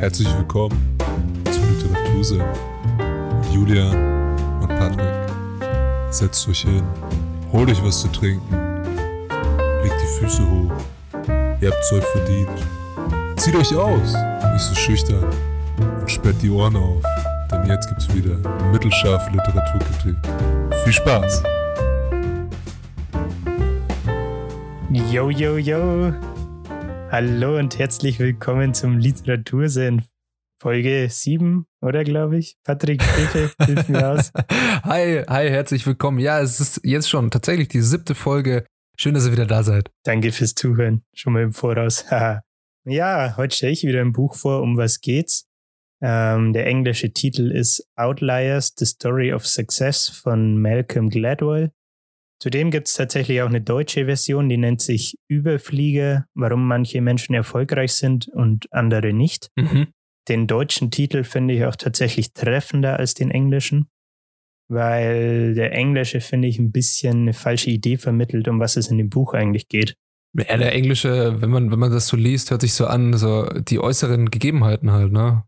Herzlich willkommen zu Literaturse Julia und Patrick. Setzt euch hin, holt euch was zu trinken, legt die Füße hoch. Ihr habt's euch verdient. Zieht euch aus, nicht so schüchtern und sperrt die Ohren auf, denn jetzt gibt's wieder mittelscharfe Literaturkritik. Viel Spaß! Yo, yo, yo. Hallo und herzlich willkommen zum Literatursinn Folge 7, oder glaube ich? Patrick, Hilfe, hilf mir aus. Hi, hi, herzlich willkommen. Ja, es ist jetzt schon tatsächlich die siebte Folge. Schön, dass ihr wieder da seid. Danke fürs Zuhören, schon mal im Voraus. ja, heute stelle ich wieder ein Buch vor, um was geht's. Ähm, der englische Titel ist Outliers, The Story of Success von Malcolm Gladwell. Zudem gibt es tatsächlich auch eine deutsche Version, die nennt sich Überflieger, warum manche Menschen erfolgreich sind und andere nicht. Mhm. Den deutschen Titel finde ich auch tatsächlich treffender als den englischen, weil der englische, finde ich, ein bisschen eine falsche Idee vermittelt, um was es in dem Buch eigentlich geht. Ja, der englische, wenn man, wenn man das so liest, hört sich so an, so die äußeren Gegebenheiten halt, ne?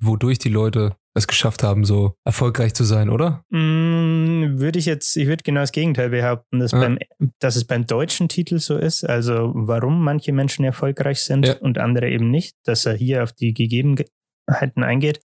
Wodurch die Leute es geschafft haben, so erfolgreich zu sein, oder? Mm, würde ich jetzt, ich würde genau das Gegenteil behaupten, dass, ja. beim, dass es beim deutschen Titel so ist, also warum manche Menschen erfolgreich sind ja. und andere eben nicht, dass er hier auf die Gegebenheiten eingeht.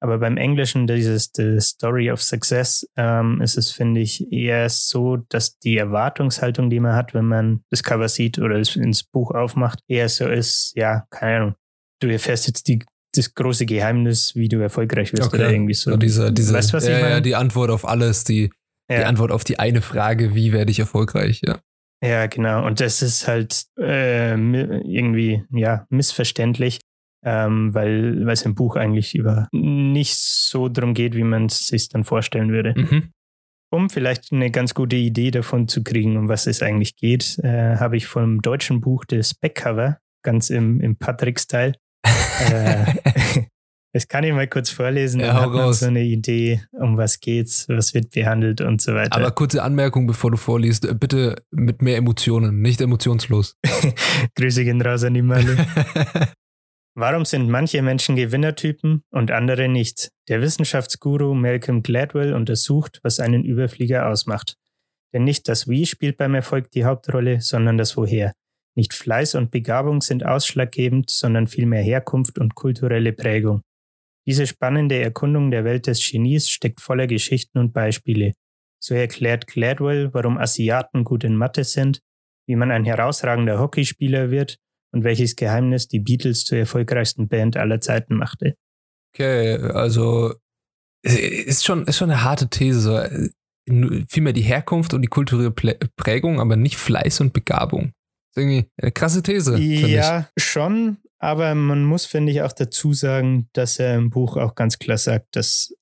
Aber beim Englischen, dieses The Story of Success, ähm, ist es, finde ich, eher so, dass die Erwartungshaltung, die man hat, wenn man das Cover sieht oder es ins Buch aufmacht, eher so ist, ja, keine Ahnung, du erfährst jetzt die das große Geheimnis, wie du erfolgreich wirst okay. oder irgendwie so. so diese, diese, weißt du, was ja, ich meine? Ja, die Antwort auf alles, die, ja. die Antwort auf die eine Frage, wie werde ich erfolgreich, ja. Ja, genau. Und das ist halt äh, irgendwie, ja, missverständlich, ähm, weil, weil es im Buch eigentlich über nicht so drum geht, wie man es sich dann vorstellen würde. Mhm. Um vielleicht eine ganz gute Idee davon zu kriegen, um was es eigentlich geht, äh, habe ich vom deutschen Buch das Backcover, ganz im, im Patrick-Style, äh, das kann ich mal kurz vorlesen. Ja, dann hat so eine Idee, um was geht's, was wird behandelt und so weiter. Aber kurze Anmerkung, bevor du vorliest. Bitte mit mehr Emotionen, nicht emotionslos. Grüße gehen raus an die Malle. Warum sind manche Menschen Gewinnertypen und andere nicht? Der Wissenschaftsguru Malcolm Gladwell untersucht, was einen Überflieger ausmacht. Denn nicht das Wie spielt beim Erfolg die Hauptrolle, sondern das Woher. Nicht Fleiß und Begabung sind ausschlaggebend, sondern vielmehr Herkunft und kulturelle Prägung. Diese spannende Erkundung der Welt des Genies steckt voller Geschichten und Beispiele. So erklärt Gladwell, warum Asiaten gut in Mathe sind, wie man ein herausragender Hockeyspieler wird und welches Geheimnis die Beatles zur erfolgreichsten Band aller Zeiten machte. Okay, also ist schon, ist schon eine harte These. Vielmehr die Herkunft und die kulturelle Prägung, aber nicht Fleiß und Begabung irgendwie eine krasse These. Ja, schon. Aber man muss, finde ich, auch dazu sagen, dass er im Buch auch ganz klar sagt, dass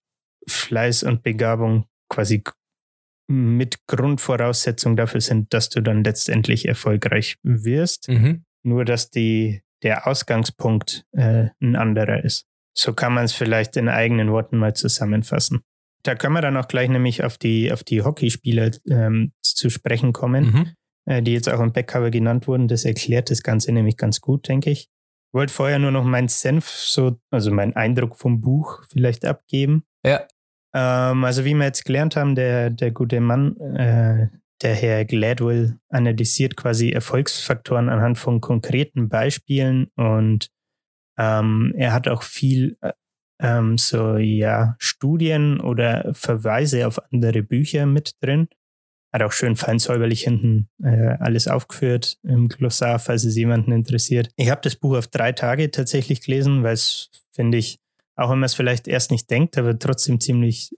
Fleiß und Begabung quasi mit Grundvoraussetzung dafür sind, dass du dann letztendlich erfolgreich wirst. Mhm. Nur, dass die, der Ausgangspunkt äh, ein anderer ist. So kann man es vielleicht in eigenen Worten mal zusammenfassen. Da können wir dann auch gleich nämlich auf die, auf die Hockeyspieler ähm, zu sprechen kommen. Mhm. Äh, die jetzt auch im Backcover genannt wurden. Das erklärt das Ganze nämlich ganz gut, denke ich. Ich wollte vorher nur noch meinen Senf, so, also meinen Eindruck vom Buch vielleicht abgeben. Ja. Ähm, also wie wir jetzt gelernt haben, der, der gute Mann, äh, der Herr Gladwell, analysiert quasi Erfolgsfaktoren anhand von konkreten Beispielen und ähm, er hat auch viel äh, ähm, so ja Studien oder Verweise auf andere Bücher mit drin. Hat auch schön fein säuberlich hinten äh, alles aufgeführt im Glossar, falls es jemanden interessiert. Ich habe das Buch auf drei Tage tatsächlich gelesen, weil es, finde ich, auch wenn man es vielleicht erst nicht denkt, aber trotzdem ziemlich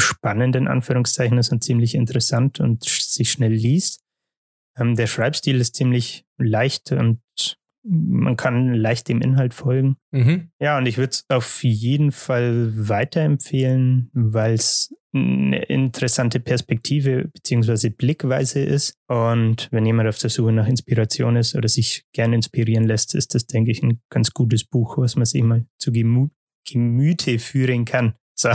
spannend in Anführungszeichen ist und ziemlich interessant und sich schnell liest. Ähm, der Schreibstil ist ziemlich leicht und man kann leicht dem Inhalt folgen. Mhm. Ja, und ich würde es auf jeden Fall weiterempfehlen, weil es eine interessante Perspektive bzw. Blickweise ist. Und wenn jemand auf der Suche nach Inspiration ist oder sich gerne inspirieren lässt, ist das, denke ich, ein ganz gutes Buch, was man sich mal zu Gemü Gemüte führen kann. So.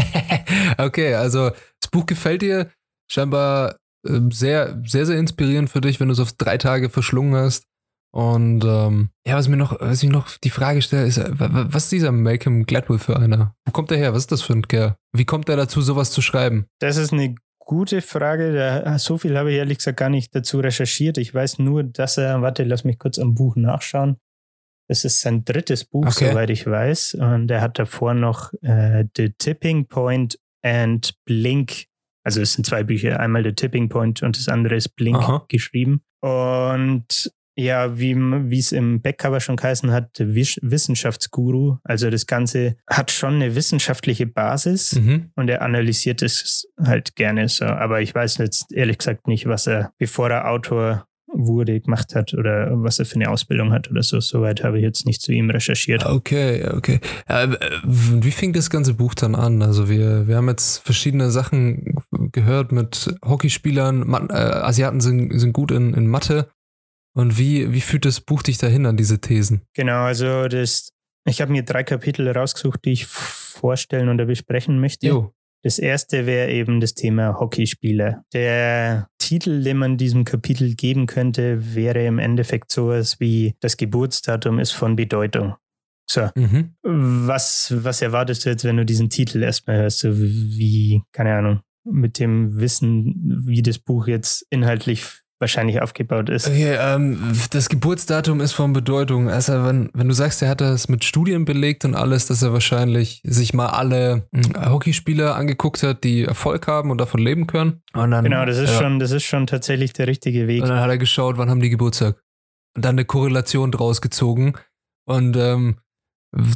okay, also das Buch gefällt dir scheinbar ähm, sehr, sehr, sehr inspirierend für dich, wenn du es auf drei Tage verschlungen hast. Und ähm, ja, was mir noch, was ich noch die Frage stelle, ist, was ist dieser Malcolm Gladwell für einer? Wo kommt der her? Was ist das für ein Kerl? Wie kommt er dazu, sowas zu schreiben? Das ist eine gute Frage. So viel habe ich ehrlich gesagt gar nicht dazu recherchiert. Ich weiß nur, dass er, warte, lass mich kurz am Buch nachschauen. Das ist sein drittes Buch, okay. soweit ich weiß. Und er hat davor noch äh, The Tipping Point and Blink. Also es sind zwei Bücher, einmal The Tipping Point und das andere ist Blink Aha. geschrieben. Und ja, wie es im Backcover schon geheißen hat, Wissenschaftsguru. Also das Ganze hat schon eine wissenschaftliche Basis mhm. und er analysiert es halt gerne so. Aber ich weiß jetzt ehrlich gesagt nicht, was er, bevor er Autor wurde, gemacht hat oder was er für eine Ausbildung hat oder so. Soweit habe ich jetzt nicht zu ihm recherchiert. Okay, okay. wie fing das ganze Buch dann an? Also wir, wir haben jetzt verschiedene Sachen gehört mit Hockeyspielern. Äh, Asiaten sind, sind gut in, in Mathe. Und wie, wie führt das Buch dich dahin an diese Thesen? Genau, also das, ich habe mir drei Kapitel rausgesucht, die ich vorstellen oder besprechen möchte. Jo. Das erste wäre eben das Thema Hockeyspieler. Der Titel, den man diesem Kapitel geben könnte, wäre im Endeffekt sowas wie das Geburtsdatum ist von Bedeutung. So. Mhm. Was, was erwartest du jetzt, wenn du diesen Titel erstmal hörst? So wie, keine Ahnung, mit dem Wissen, wie das Buch jetzt inhaltlich wahrscheinlich aufgebaut ist. Okay, ähm, das Geburtsdatum ist von Bedeutung. Also wenn, wenn du sagst, er hat das mit Studien belegt und alles, dass er wahrscheinlich sich mal alle äh, Hockeyspieler angeguckt hat, die Erfolg haben und davon leben können. Dann, genau, das ist ja. schon, das ist schon tatsächlich der richtige Weg. Und dann hat er geschaut, wann haben die Geburtstag. Und dann eine Korrelation draus gezogen und ähm,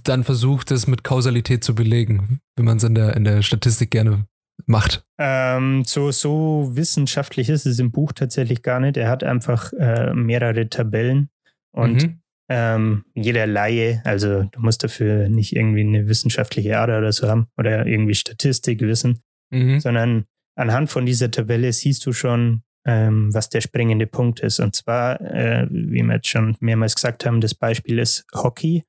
dann versucht, es mit Kausalität zu belegen, wie man es in der, in der Statistik gerne macht. Ähm, so, so wissenschaftlich ist es im Buch tatsächlich gar nicht. Er hat einfach äh, mehrere Tabellen und mhm. ähm, jeder Laie, also du musst dafür nicht irgendwie eine wissenschaftliche Ader oder so haben oder irgendwie Statistik wissen, mhm. sondern anhand von dieser Tabelle siehst du schon, ähm, was der springende Punkt ist. Und zwar, äh, wie wir jetzt schon mehrmals gesagt haben, das Beispiel ist Hockey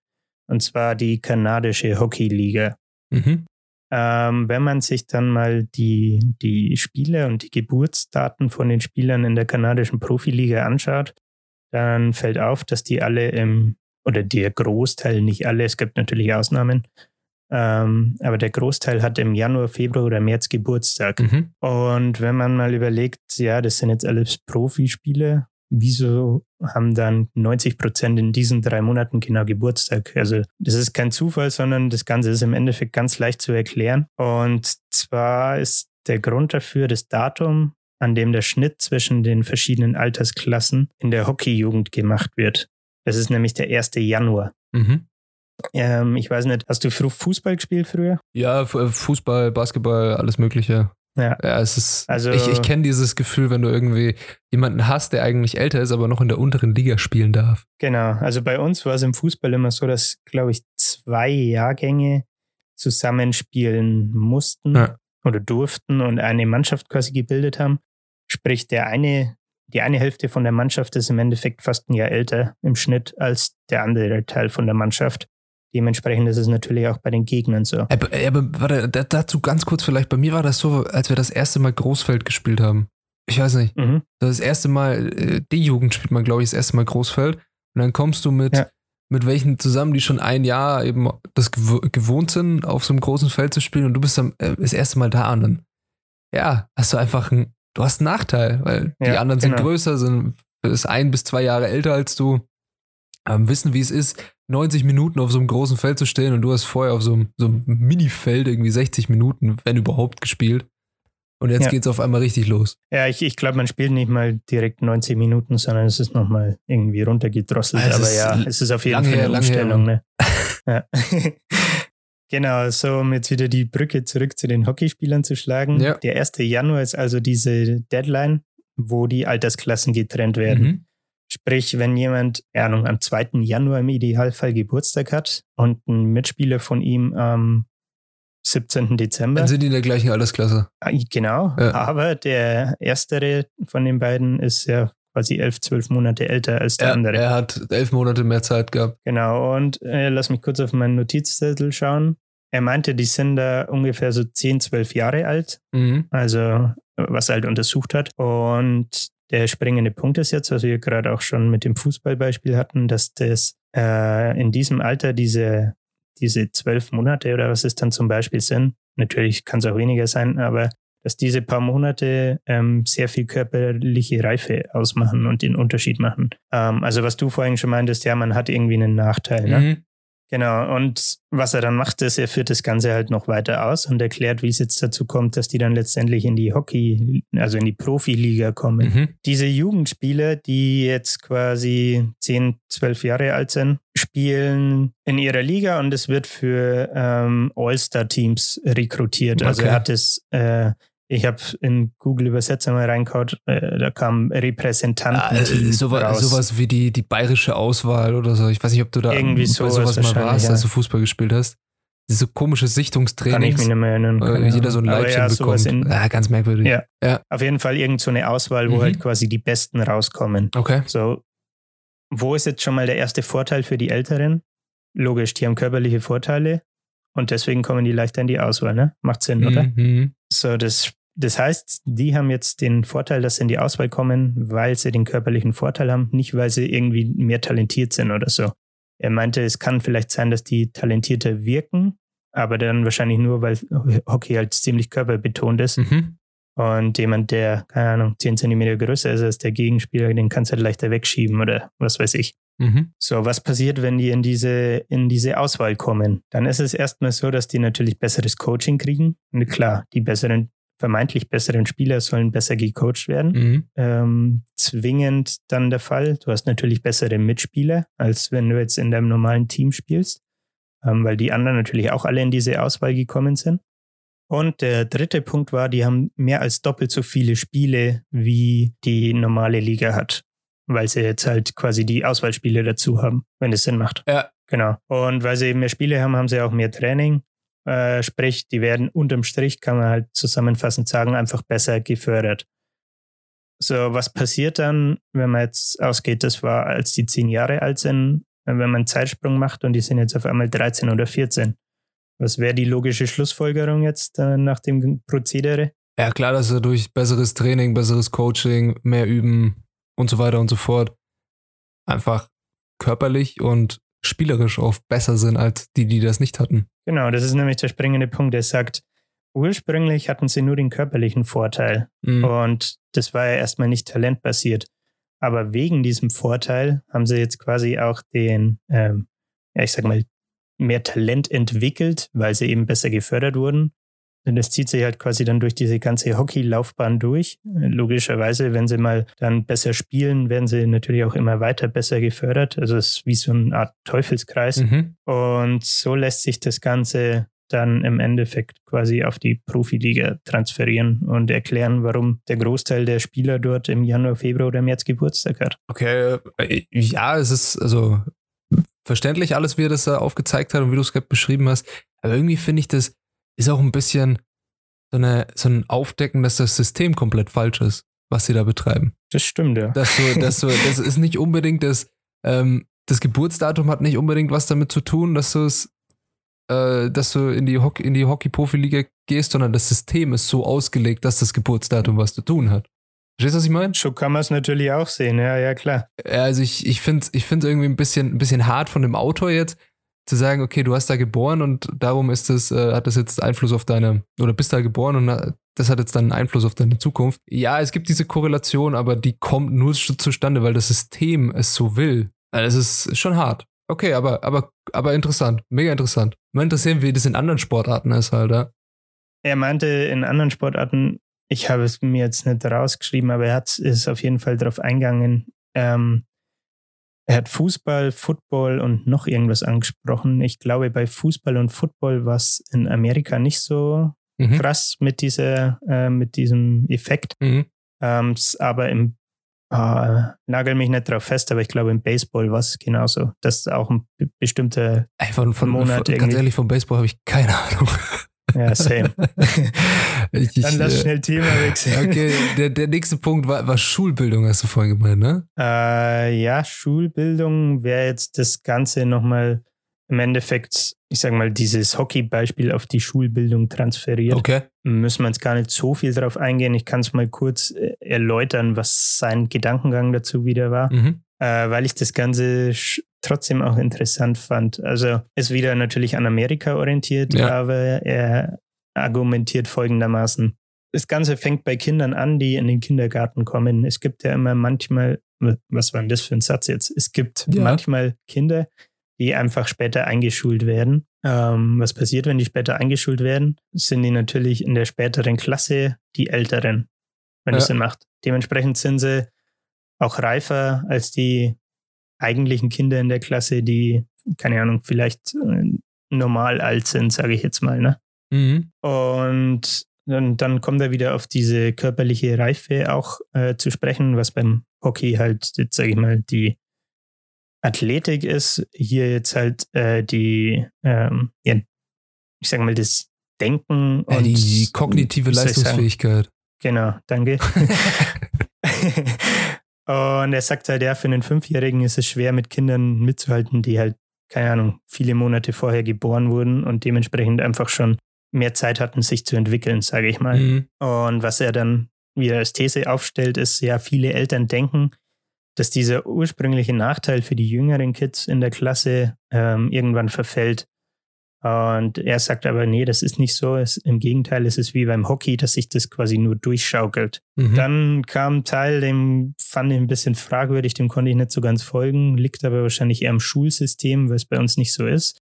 und zwar die kanadische Hockeyliga. Mhm. Ähm, wenn man sich dann mal die, die Spiele und die Geburtsdaten von den Spielern in der kanadischen Profiliga anschaut, dann fällt auf, dass die alle im, oder der Großteil, nicht alle, es gibt natürlich Ausnahmen, ähm, aber der Großteil hat im Januar, Februar oder März Geburtstag. Mhm. Und wenn man mal überlegt, ja, das sind jetzt alles Profispiele, wieso haben dann 90 Prozent in diesen drei Monaten genau Geburtstag? Also das ist kein Zufall, sondern das Ganze ist im Endeffekt ganz leicht zu erklären. Und zwar ist der Grund dafür das Datum, an dem der Schnitt zwischen den verschiedenen Altersklassen in der Hockeyjugend gemacht wird. Das ist nämlich der 1. Januar. Mhm. Ähm, ich weiß nicht, hast du Fußball gespielt früher? Ja, Fußball, Basketball, alles Mögliche. Ja. ja, es ist. Also, ich ich kenne dieses Gefühl, wenn du irgendwie jemanden hast, der eigentlich älter ist, aber noch in der unteren Liga spielen darf. Genau. Also bei uns war es im Fußball immer so, dass, glaube ich, zwei Jahrgänge zusammenspielen mussten ja. oder durften und eine Mannschaft quasi gebildet haben. Sprich, der eine, die eine Hälfte von der Mannschaft ist im Endeffekt fast ein Jahr älter im Schnitt als der andere Teil von der Mannschaft. Dementsprechend ist es natürlich auch bei den Gegnern so. Aber, aber warte, dazu ganz kurz vielleicht. Bei mir war das so, als wir das erste Mal Großfeld gespielt haben. Ich weiß nicht. Mhm. Das erste Mal, äh, die Jugend spielt man, glaube ich, das erste Mal Großfeld. Und dann kommst du mit, ja. mit welchen zusammen, die schon ein Jahr eben das gewohnt sind, auf so einem großen Feld zu spielen. Und du bist dann äh, das erste Mal da und dann, ja, hast du einfach einen, du hast einen Nachteil, weil ja, die anderen sind genau. größer, sind ist ein bis zwei Jahre älter als du, ähm, wissen, wie es ist 90 Minuten auf so einem großen Feld zu stehen und du hast vorher auf so einem, so einem Mini-Feld irgendwie 60 Minuten, wenn überhaupt, gespielt. Und jetzt ja. es auf einmal richtig los. Ja, ich, ich glaube, man spielt nicht mal direkt 90 Minuten, sondern es ist nochmal irgendwie runtergedrosselt. Also Aber ja, es ist auf jeden Fall eine Umstellung. Ne? ja. genau, so um jetzt wieder die Brücke zurück zu den Hockeyspielern zu schlagen. Ja. Der 1. Januar ist also diese Deadline, wo die Altersklassen getrennt werden. Mhm. Sprich, wenn jemand, Ahnung, am 2. Januar im Idealfall Geburtstag hat und ein Mitspieler von ihm am 17. Dezember. Dann sind die in der gleichen Altersklasse. Ah, genau, ja. aber der erstere von den beiden ist ja quasi elf, zwölf Monate älter als der er, andere. Er hat elf Monate mehr Zeit gehabt. Genau, und äh, lass mich kurz auf meinen Notizzettel schauen. Er meinte, die sind da ungefähr so 10, 12 Jahre alt, mhm. also was er halt untersucht hat. Und der springende Punkt ist jetzt, was wir gerade auch schon mit dem Fußballbeispiel hatten, dass das äh, in diesem Alter diese, diese zwölf Monate oder was es dann zum Beispiel sind, natürlich kann es auch weniger sein, aber dass diese paar Monate ähm, sehr viel körperliche Reife ausmachen und den Unterschied machen. Ähm, also was du vorhin schon meintest, ja, man hat irgendwie einen Nachteil. Ne? Mhm. Genau, und was er dann macht, ist, er führt das Ganze halt noch weiter aus und erklärt, wie es jetzt dazu kommt, dass die dann letztendlich in die Hockey, also in die Profiliga kommen. Mhm. Diese Jugendspieler, die jetzt quasi 10, 12 Jahre alt sind, spielen in ihrer Liga und es wird für ähm, All-Star-Teams rekrutiert. Also Okay. er hat es, äh, ich habe in Google Übersetzer mal reingehauen, äh, da kam Ah, Repräsentanten. äh, sowas, sowas wie die, die bayerische Auswahl oder so. Ich weiß nicht, ob du da Irgendwie sowas sowas mal warst, ja. als du Fußball gespielt hast. Diese komische Kann ich mich nicht mehr erinnern. keine jeder so ein Leibchen ja, bekommt. in, ja, ganz merkwürdig. Ja. Auf jeden Fall irgend so eine Auswahl, wo Mhm. halt quasi die Besten rauskommen. Okay. So, wo ist jetzt schon mal der erste Vorteil für die Älteren? Logisch, die haben körperliche Vorteile und deswegen kommen die leichter in die Auswahl, ne? Macht Sinn, oder? Mhm. So, das, das heißt, die haben jetzt den Vorteil, dass sie in die Auswahl kommen, weil sie den körperlichen Vorteil haben, nicht weil sie irgendwie mehr talentiert sind oder so. Er meinte, es kann vielleicht sein, dass die talentierter wirken, aber dann wahrscheinlich nur, weil Hockey halt ziemlich körperbetont ist. Mhm. Und jemand, der, keine Ahnung, 10 Zentimeter größer ist als der Gegenspieler, den kannst du halt leichter wegschieben oder was weiß ich. Mhm. So, was passiert, wenn die in diese, in diese Auswahl kommen? Dann ist es erstmal so, dass die natürlich besseres Coaching kriegen. Und klar, die besseren, vermeintlich besseren Spieler sollen besser gecoacht werden. Mhm. Ähm, zwingend dann der Fall. Du hast natürlich bessere Mitspieler, als wenn du jetzt in deinem normalen Team spielst, ähm, weil die anderen natürlich auch alle in diese Auswahl gekommen sind. Und der dritte Punkt war, die haben mehr als doppelt so viele Spiele, wie die normale Liga hat, weil sie jetzt halt quasi die Auswahlspiele dazu haben, wenn es Sinn macht. Ja. Genau. Und weil sie eben mehr Spiele haben, haben sie auch mehr Training. Äh, sprich, die werden unterm Strich, kann man halt zusammenfassend sagen, einfach besser gefördert. So, was passiert dann, wenn man jetzt ausgeht, das war, als die zehn Jahre alt sind, wenn man einen Zeitsprung macht und die sind jetzt auf einmal 13 oder 14. Was wäre die logische Schlussfolgerung jetzt äh, nach dem Prozedere? Ja, klar, dass sie durch besseres Training, besseres Coaching, mehr üben und so weiter und so fort einfach körperlich und spielerisch oft besser sind als die, die das nicht hatten. Genau, das ist nämlich der springende Punkt. Er sagt, ursprünglich hatten sie nur den körperlichen Vorteil. Mhm. Und das war ja erstmal nicht talentbasiert. Aber wegen diesem Vorteil haben sie jetzt quasi auch den, ähm, ja, ich sag mal, mehr Talent entwickelt, weil sie eben besser gefördert wurden. Und das zieht sich halt quasi dann durch diese ganze Hockeylaufbahn durch. Logischerweise, wenn sie mal dann besser spielen, werden sie natürlich auch immer weiter besser gefördert. Also es ist wie so eine Art Teufelskreis. Mhm. Und so lässt sich das Ganze dann im Endeffekt quasi auf die Profiliga transferieren und erklären, warum der Großteil der Spieler dort im Januar, Februar oder März Geburtstag hat. Okay, äh, ja, es ist also verständlich alles, wie er das da aufgezeigt hat und wie du es gerade beschrieben hast. Aber irgendwie finde ich, das ist auch ein bisschen so, eine, so ein Aufdecken, dass das System komplett falsch ist, was sie da betreiben. Das stimmt, ja. Dass du, dass du, das ist nicht unbedingt das, ähm, das Geburtsdatum hat nicht unbedingt was damit zu tun, dass du es, äh, dass du in die Hockey, in die Hockey-Profiliga gehst, sondern das System ist so ausgelegt, dass das Geburtsdatum was zu tun hat. Verstehst du, was ich meine? So kann man es natürlich auch sehen, ja, ja, klar. Ja, also ich, ich finde es ich find's irgendwie ein bisschen, ein bisschen hart von dem Autor jetzt, zu sagen, okay, du hast da geboren und darum ist das, äh, hat das jetzt Einfluss auf deine, oder bist da geboren und äh, das hat jetzt dann Einfluss auf deine Zukunft. Ja, es gibt diese Korrelation, aber die kommt nur zu- zustande, weil das System es so will. Also es ist schon hart. Okay, aber, aber, aber interessant. Mega interessant. Mal interessieren, wie das in anderen Sportarten ist halt, ja. Er meinte in anderen Sportarten, ich habe es mir jetzt nicht rausgeschrieben, aber er hat ist auf jeden Fall darauf eingegangen. Ähm, er hat Fußball, Football und noch irgendwas angesprochen. Ich glaube, bei Fußball und Football war es in Amerika nicht so Mhm. krass mit dieser, äh, mit diesem Effekt. Mhm. Ähm, aber im äh, nagel mich nicht drauf fest, aber ich glaube im Baseball war es genauso. Das ist auch ein be- bestimmter, Ey, von, von, Monat von, ganz ehrlich, vom Baseball habe ich keine Ahnung. Ja, same. ich, Dann lass äh, schnell Thema wechseln. Okay, der, der nächste Punkt war, war Schulbildung, hast du vorhin gemeint, ne? Äh, ja, Schulbildung wäre jetzt das Ganze nochmal im Endeffekt, ich sage mal, dieses Hockey-Beispiel auf die Schulbildung transferiert. Okay. Müssen wir jetzt gar nicht so viel drauf eingehen. Ich kann es mal kurz äh, erläutern, was sein Gedankengang dazu wieder war, Mhm. äh, weil ich das Ganze trotzdem auch interessant fand. Also ist wieder natürlich an Amerika orientiert, Ja. aber er argumentiert folgendermaßen. Das Ganze fängt bei Kindern an, die in den Kindergarten kommen. Es gibt ja immer manchmal, was war denn das für ein Satz jetzt? Es gibt Ja. manchmal Kinder, die einfach später eingeschult werden. Ähm, was passiert, wenn die später eingeschult werden? Sind die natürlich in der späteren Klasse die Älteren, wenn Ja. es Sinn macht. Dementsprechend sind sie auch reifer als die eigentlichen Kinder in der Klasse, die, keine Ahnung, vielleicht äh, normal alt sind, sage ich jetzt mal. Ne? Mhm. Und dann, dann kommt er wieder auf diese körperliche Reife auch äh, zu sprechen, was beim Hockey halt, jetzt sage ich mal, die Athletik ist. Hier jetzt halt äh, die, ähm, ja, ich sage mal, das Denken und die, die kognitive? Leistungsfähigkeit. Genau, danke. und er sagt halt, ja, für einen Fünfjährigen ist es schwer, mit Kindern mitzuhalten, die halt, keine Ahnung, viele Monate vorher geboren wurden und dementsprechend einfach schon mehr Zeit hatten, sich zu entwickeln, sage ich mal. Mhm. Und was er dann wieder als These aufstellt, ist, ja, viele Eltern denken, dass dieser ursprüngliche Nachteil für die jüngeren Kids in der Klasse ähm, irgendwann verfällt. Und er sagt aber, nee, das ist nicht so. Es, Im Gegenteil, es ist wie beim Hockey, dass sich das quasi nur durchschaukelt. Mhm. Dann kam ein Teil, den fand ich ein bisschen fragwürdig, dem konnte ich nicht so ganz folgen, liegt aber wahrscheinlich eher am Schulsystem, weil es bei uns nicht so ist,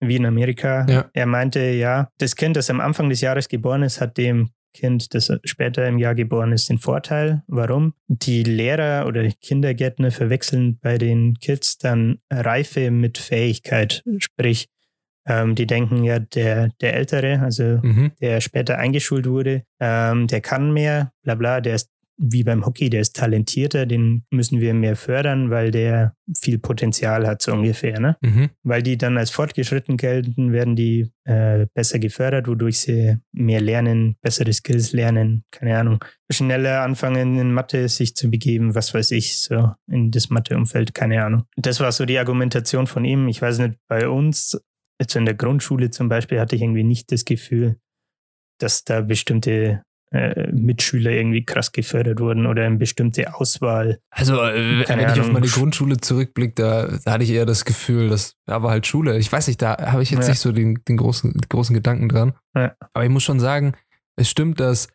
wie in Amerika. Ja. Er meinte, ja, das Kind, das am Anfang des Jahres geboren ist, hat dem Kind, das später im Jahr geboren ist, den Vorteil. Warum? Die Lehrer oder Kindergärtner verwechseln bei den Kids dann Reife mit Fähigkeit. Sprich, ähm, die denken ja, der, der Ältere, also Mhm. der später eingeschult wurde, ähm, der kann mehr, bla bla, der ist wie beim Hockey, der ist talentierter, den müssen wir mehr fördern, weil der viel Potenzial hat, so ungefähr. Ne? Mhm. Weil die dann als fortgeschritten gelten, werden die äh, besser gefördert, wodurch sie mehr lernen, bessere Skills lernen, keine Ahnung, schneller anfangen in Mathe sich zu begeben, was weiß ich, so in das Matheumfeld, keine Ahnung. Das war so die Argumentation von ihm. Ich weiß nicht, bei uns, jetzt in der Grundschule zum Beispiel, hatte ich irgendwie nicht das Gefühl, dass da bestimmte äh, Mitschüler irgendwie krass gefördert wurden oder eine bestimmte Auswahl. Also, äh, wenn ich auf Ahnung. meine Grundschule zurückblicke, da, da hatte ich eher das Gefühl, das war halt Schule. Ich weiß nicht, da habe ich jetzt Ja. nicht so den, den großen, großen Gedanken dran. Ja. Aber ich muss schon sagen, es stimmt, dass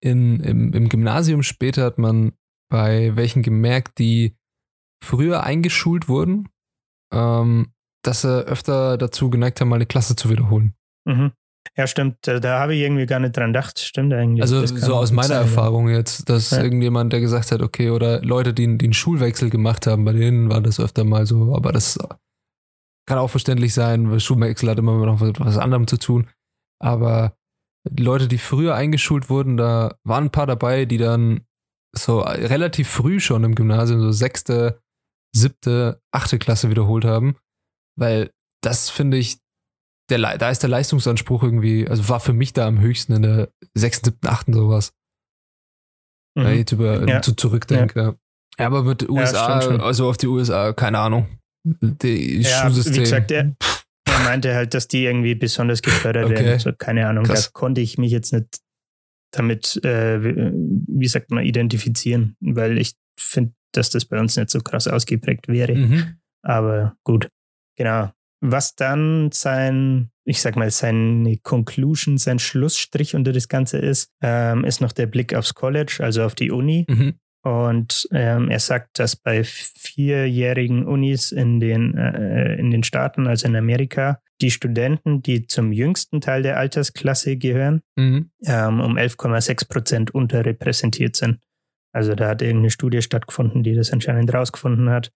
in, im, im Gymnasium später hat man bei welchen gemerkt, die früher eingeschult wurden, ähm, dass sie öfter dazu geneigt haben, mal eine Klasse zu wiederholen. Mhm. Ja, stimmt. Da, habe ich irgendwie gar nicht dran gedacht. Stimmt eigentlich. Also so aus meiner sein, ja. Erfahrung jetzt, dass Ja. irgendjemand, der gesagt hat, okay, oder Leute, die, die einen Schulwechsel gemacht haben, bei denen war das öfter mal so, aber das kann auch verständlich sein, weil Schulwechsel hat immer noch was, was anderem zu tun. Aber Leute, die früher eingeschult wurden, da waren ein paar dabei, die dann so relativ früh schon im Gymnasium, so sechste, siebte, achte Klasse wiederholt haben. Weil das finde ich, der, da ist der Leistungsanspruch irgendwie, also war für mich da am höchsten in der sechsten, siebten, achten sowas. Mhm. Wenn ich jetzt über Ja. zu zurückdenke. Ja. ja, aber mit USA, schon. also auf die USA, keine Ahnung. Die Ja, Schulsystem. wie gesagt, er, er meinte halt, dass die irgendwie besonders gefördert Okay. werden. Also, keine Ahnung, Krass. da konnte ich mich jetzt nicht damit, äh, wie wie sagt man, identifizieren, weil ich finde, dass das bei uns nicht so krass ausgeprägt wäre. mhm. Aber gut, genau. Was dann sein, ich sag mal, seine Conclusion, sein Schlussstrich unter das Ganze ist, ähm, ist noch der Blick aufs College, also auf die Uni. Mhm. Und ähm, er sagt, dass bei vierjährigen Unis in den, äh, in den Staaten, also in Amerika, die Studenten, die zum jüngsten Teil der Altersklasse gehören, Mhm. ähm, um 11,6 Prozent unterrepräsentiert sind. Also da hat irgendeine Studie stattgefunden, die das anscheinend rausgefunden hat.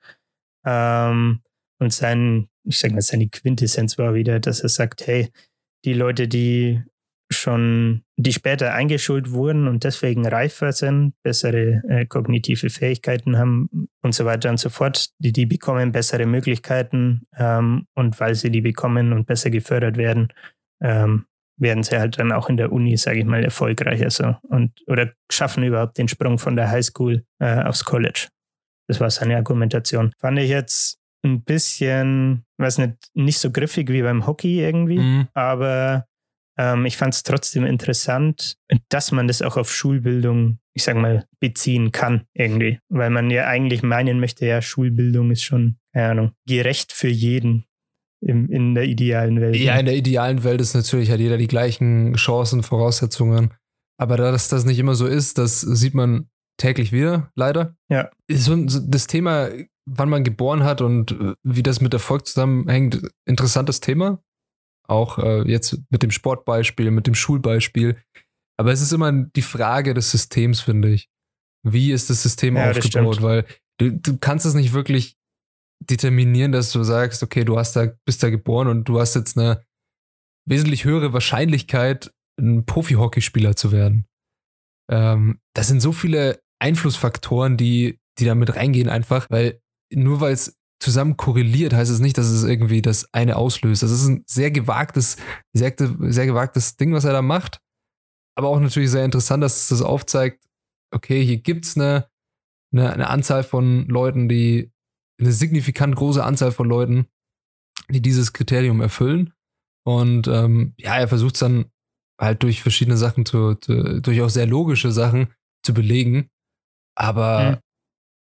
Ähm, und sein, ich sag mal, seine Quintessenz war wieder, dass er sagt, hey, die Leute, die schon, die später eingeschult wurden und deswegen reifer sind, bessere äh, kognitive Fähigkeiten haben und so weiter und so fort, die, die bekommen bessere Möglichkeiten ähm, und weil sie die bekommen und besser gefördert werden, ähm, werden sie halt dann auch in der Uni, sage ich mal, erfolgreicher so und oder schaffen überhaupt den Sprung von der Highschool äh, aufs College. Das war seine Argumentation. Fand ich jetzt ein bisschen, weiß nicht, nicht so griffig wie beim Hockey irgendwie, Mhm. aber ähm, ich fand es trotzdem interessant, dass man das auch auf Schulbildung, ich sag mal, beziehen kann irgendwie. Weil man ja eigentlich meinen möchte, ja, Schulbildung ist schon, keine Ahnung, gerecht für jeden im, in der idealen Welt. Ja, in der idealen Welt ist natürlich, hat jeder die gleichen Chancen, Voraussetzungen. Aber da das, das nicht immer so ist, das sieht man täglich wieder, leider. Ja. Das Thema, wann man geboren hat und äh, wie das mit Erfolg zusammenhängt, interessantes Thema. Auch äh, jetzt mit dem Sportbeispiel, mit dem Schulbeispiel. Aber es ist immer die Frage des Systems, finde ich. Wie ist das System Ja, das aufgebaut? stimmt. Weil du, du kannst es nicht wirklich determinieren, dass du sagst, okay, du hast da, bist da geboren und du hast jetzt eine wesentlich höhere Wahrscheinlichkeit, ein Profi-Hockeyspieler zu werden. Ähm, das sind so viele Einflussfaktoren, die, die da mit reingehen, einfach, weil nur weil es zusammen korreliert, heißt es nicht, dass es irgendwie das eine auslöst. Das ist ein sehr gewagtes, sehr, sehr gewagtes Ding, was er da macht. Aber auch natürlich sehr interessant, dass es das aufzeigt, okay, hier gibt es eine, eine, eine Anzahl von Leuten, die, eine signifikant große Anzahl von Leuten, die dieses Kriterium erfüllen. Und ähm, ja, er versucht es dann halt durch verschiedene Sachen zu, zu, durch auch sehr logische Sachen zu belegen. Aber Mhm.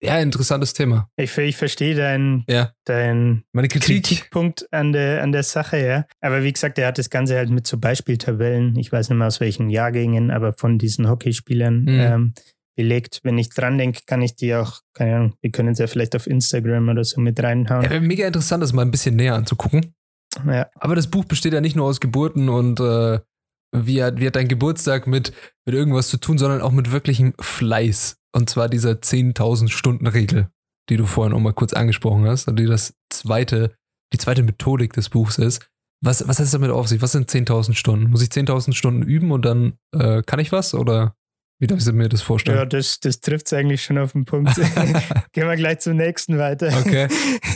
Ja, interessantes Thema. Ich, ich verstehe dein, Ja. dein Kritik. Kritikpunkt an der, an der Sache, ja. Aber wie gesagt, er hat das Ganze halt mit so Beispieltabellen, ich weiß nicht mehr aus welchen Jahrgängen, aber von diesen Hockeyspielern Mhm. ähm, belegt. Wenn ich dran denke, kann ich die auch, keine Ahnung, wir können es ja vielleicht auf Instagram oder so mit reinhauen. Ja, wäre mega interessant, das mal ein bisschen näher anzugucken. Ja, Aber das Buch besteht ja nicht nur aus Geburten und äh, wie, hat, wie hat dein Geburtstag mit, mit irgendwas zu tun, sondern auch mit wirklichem Fleiß. Und zwar dieser 10.000 Stunden Regel, die du vorhin auch mal kurz angesprochen hast und die das zweite, die zweite Methodik des Buchs ist. Was, was hat es damit auf sich? Was sind 10.000 Stunden? Muss ich 10.000 Stunden üben und dann äh, kann ich was? Oder wie darf ich mir das ja vorstellen? das, das trifft es eigentlich schon auf den Punkt. Gehen wir gleich zum nächsten weiter. Okay.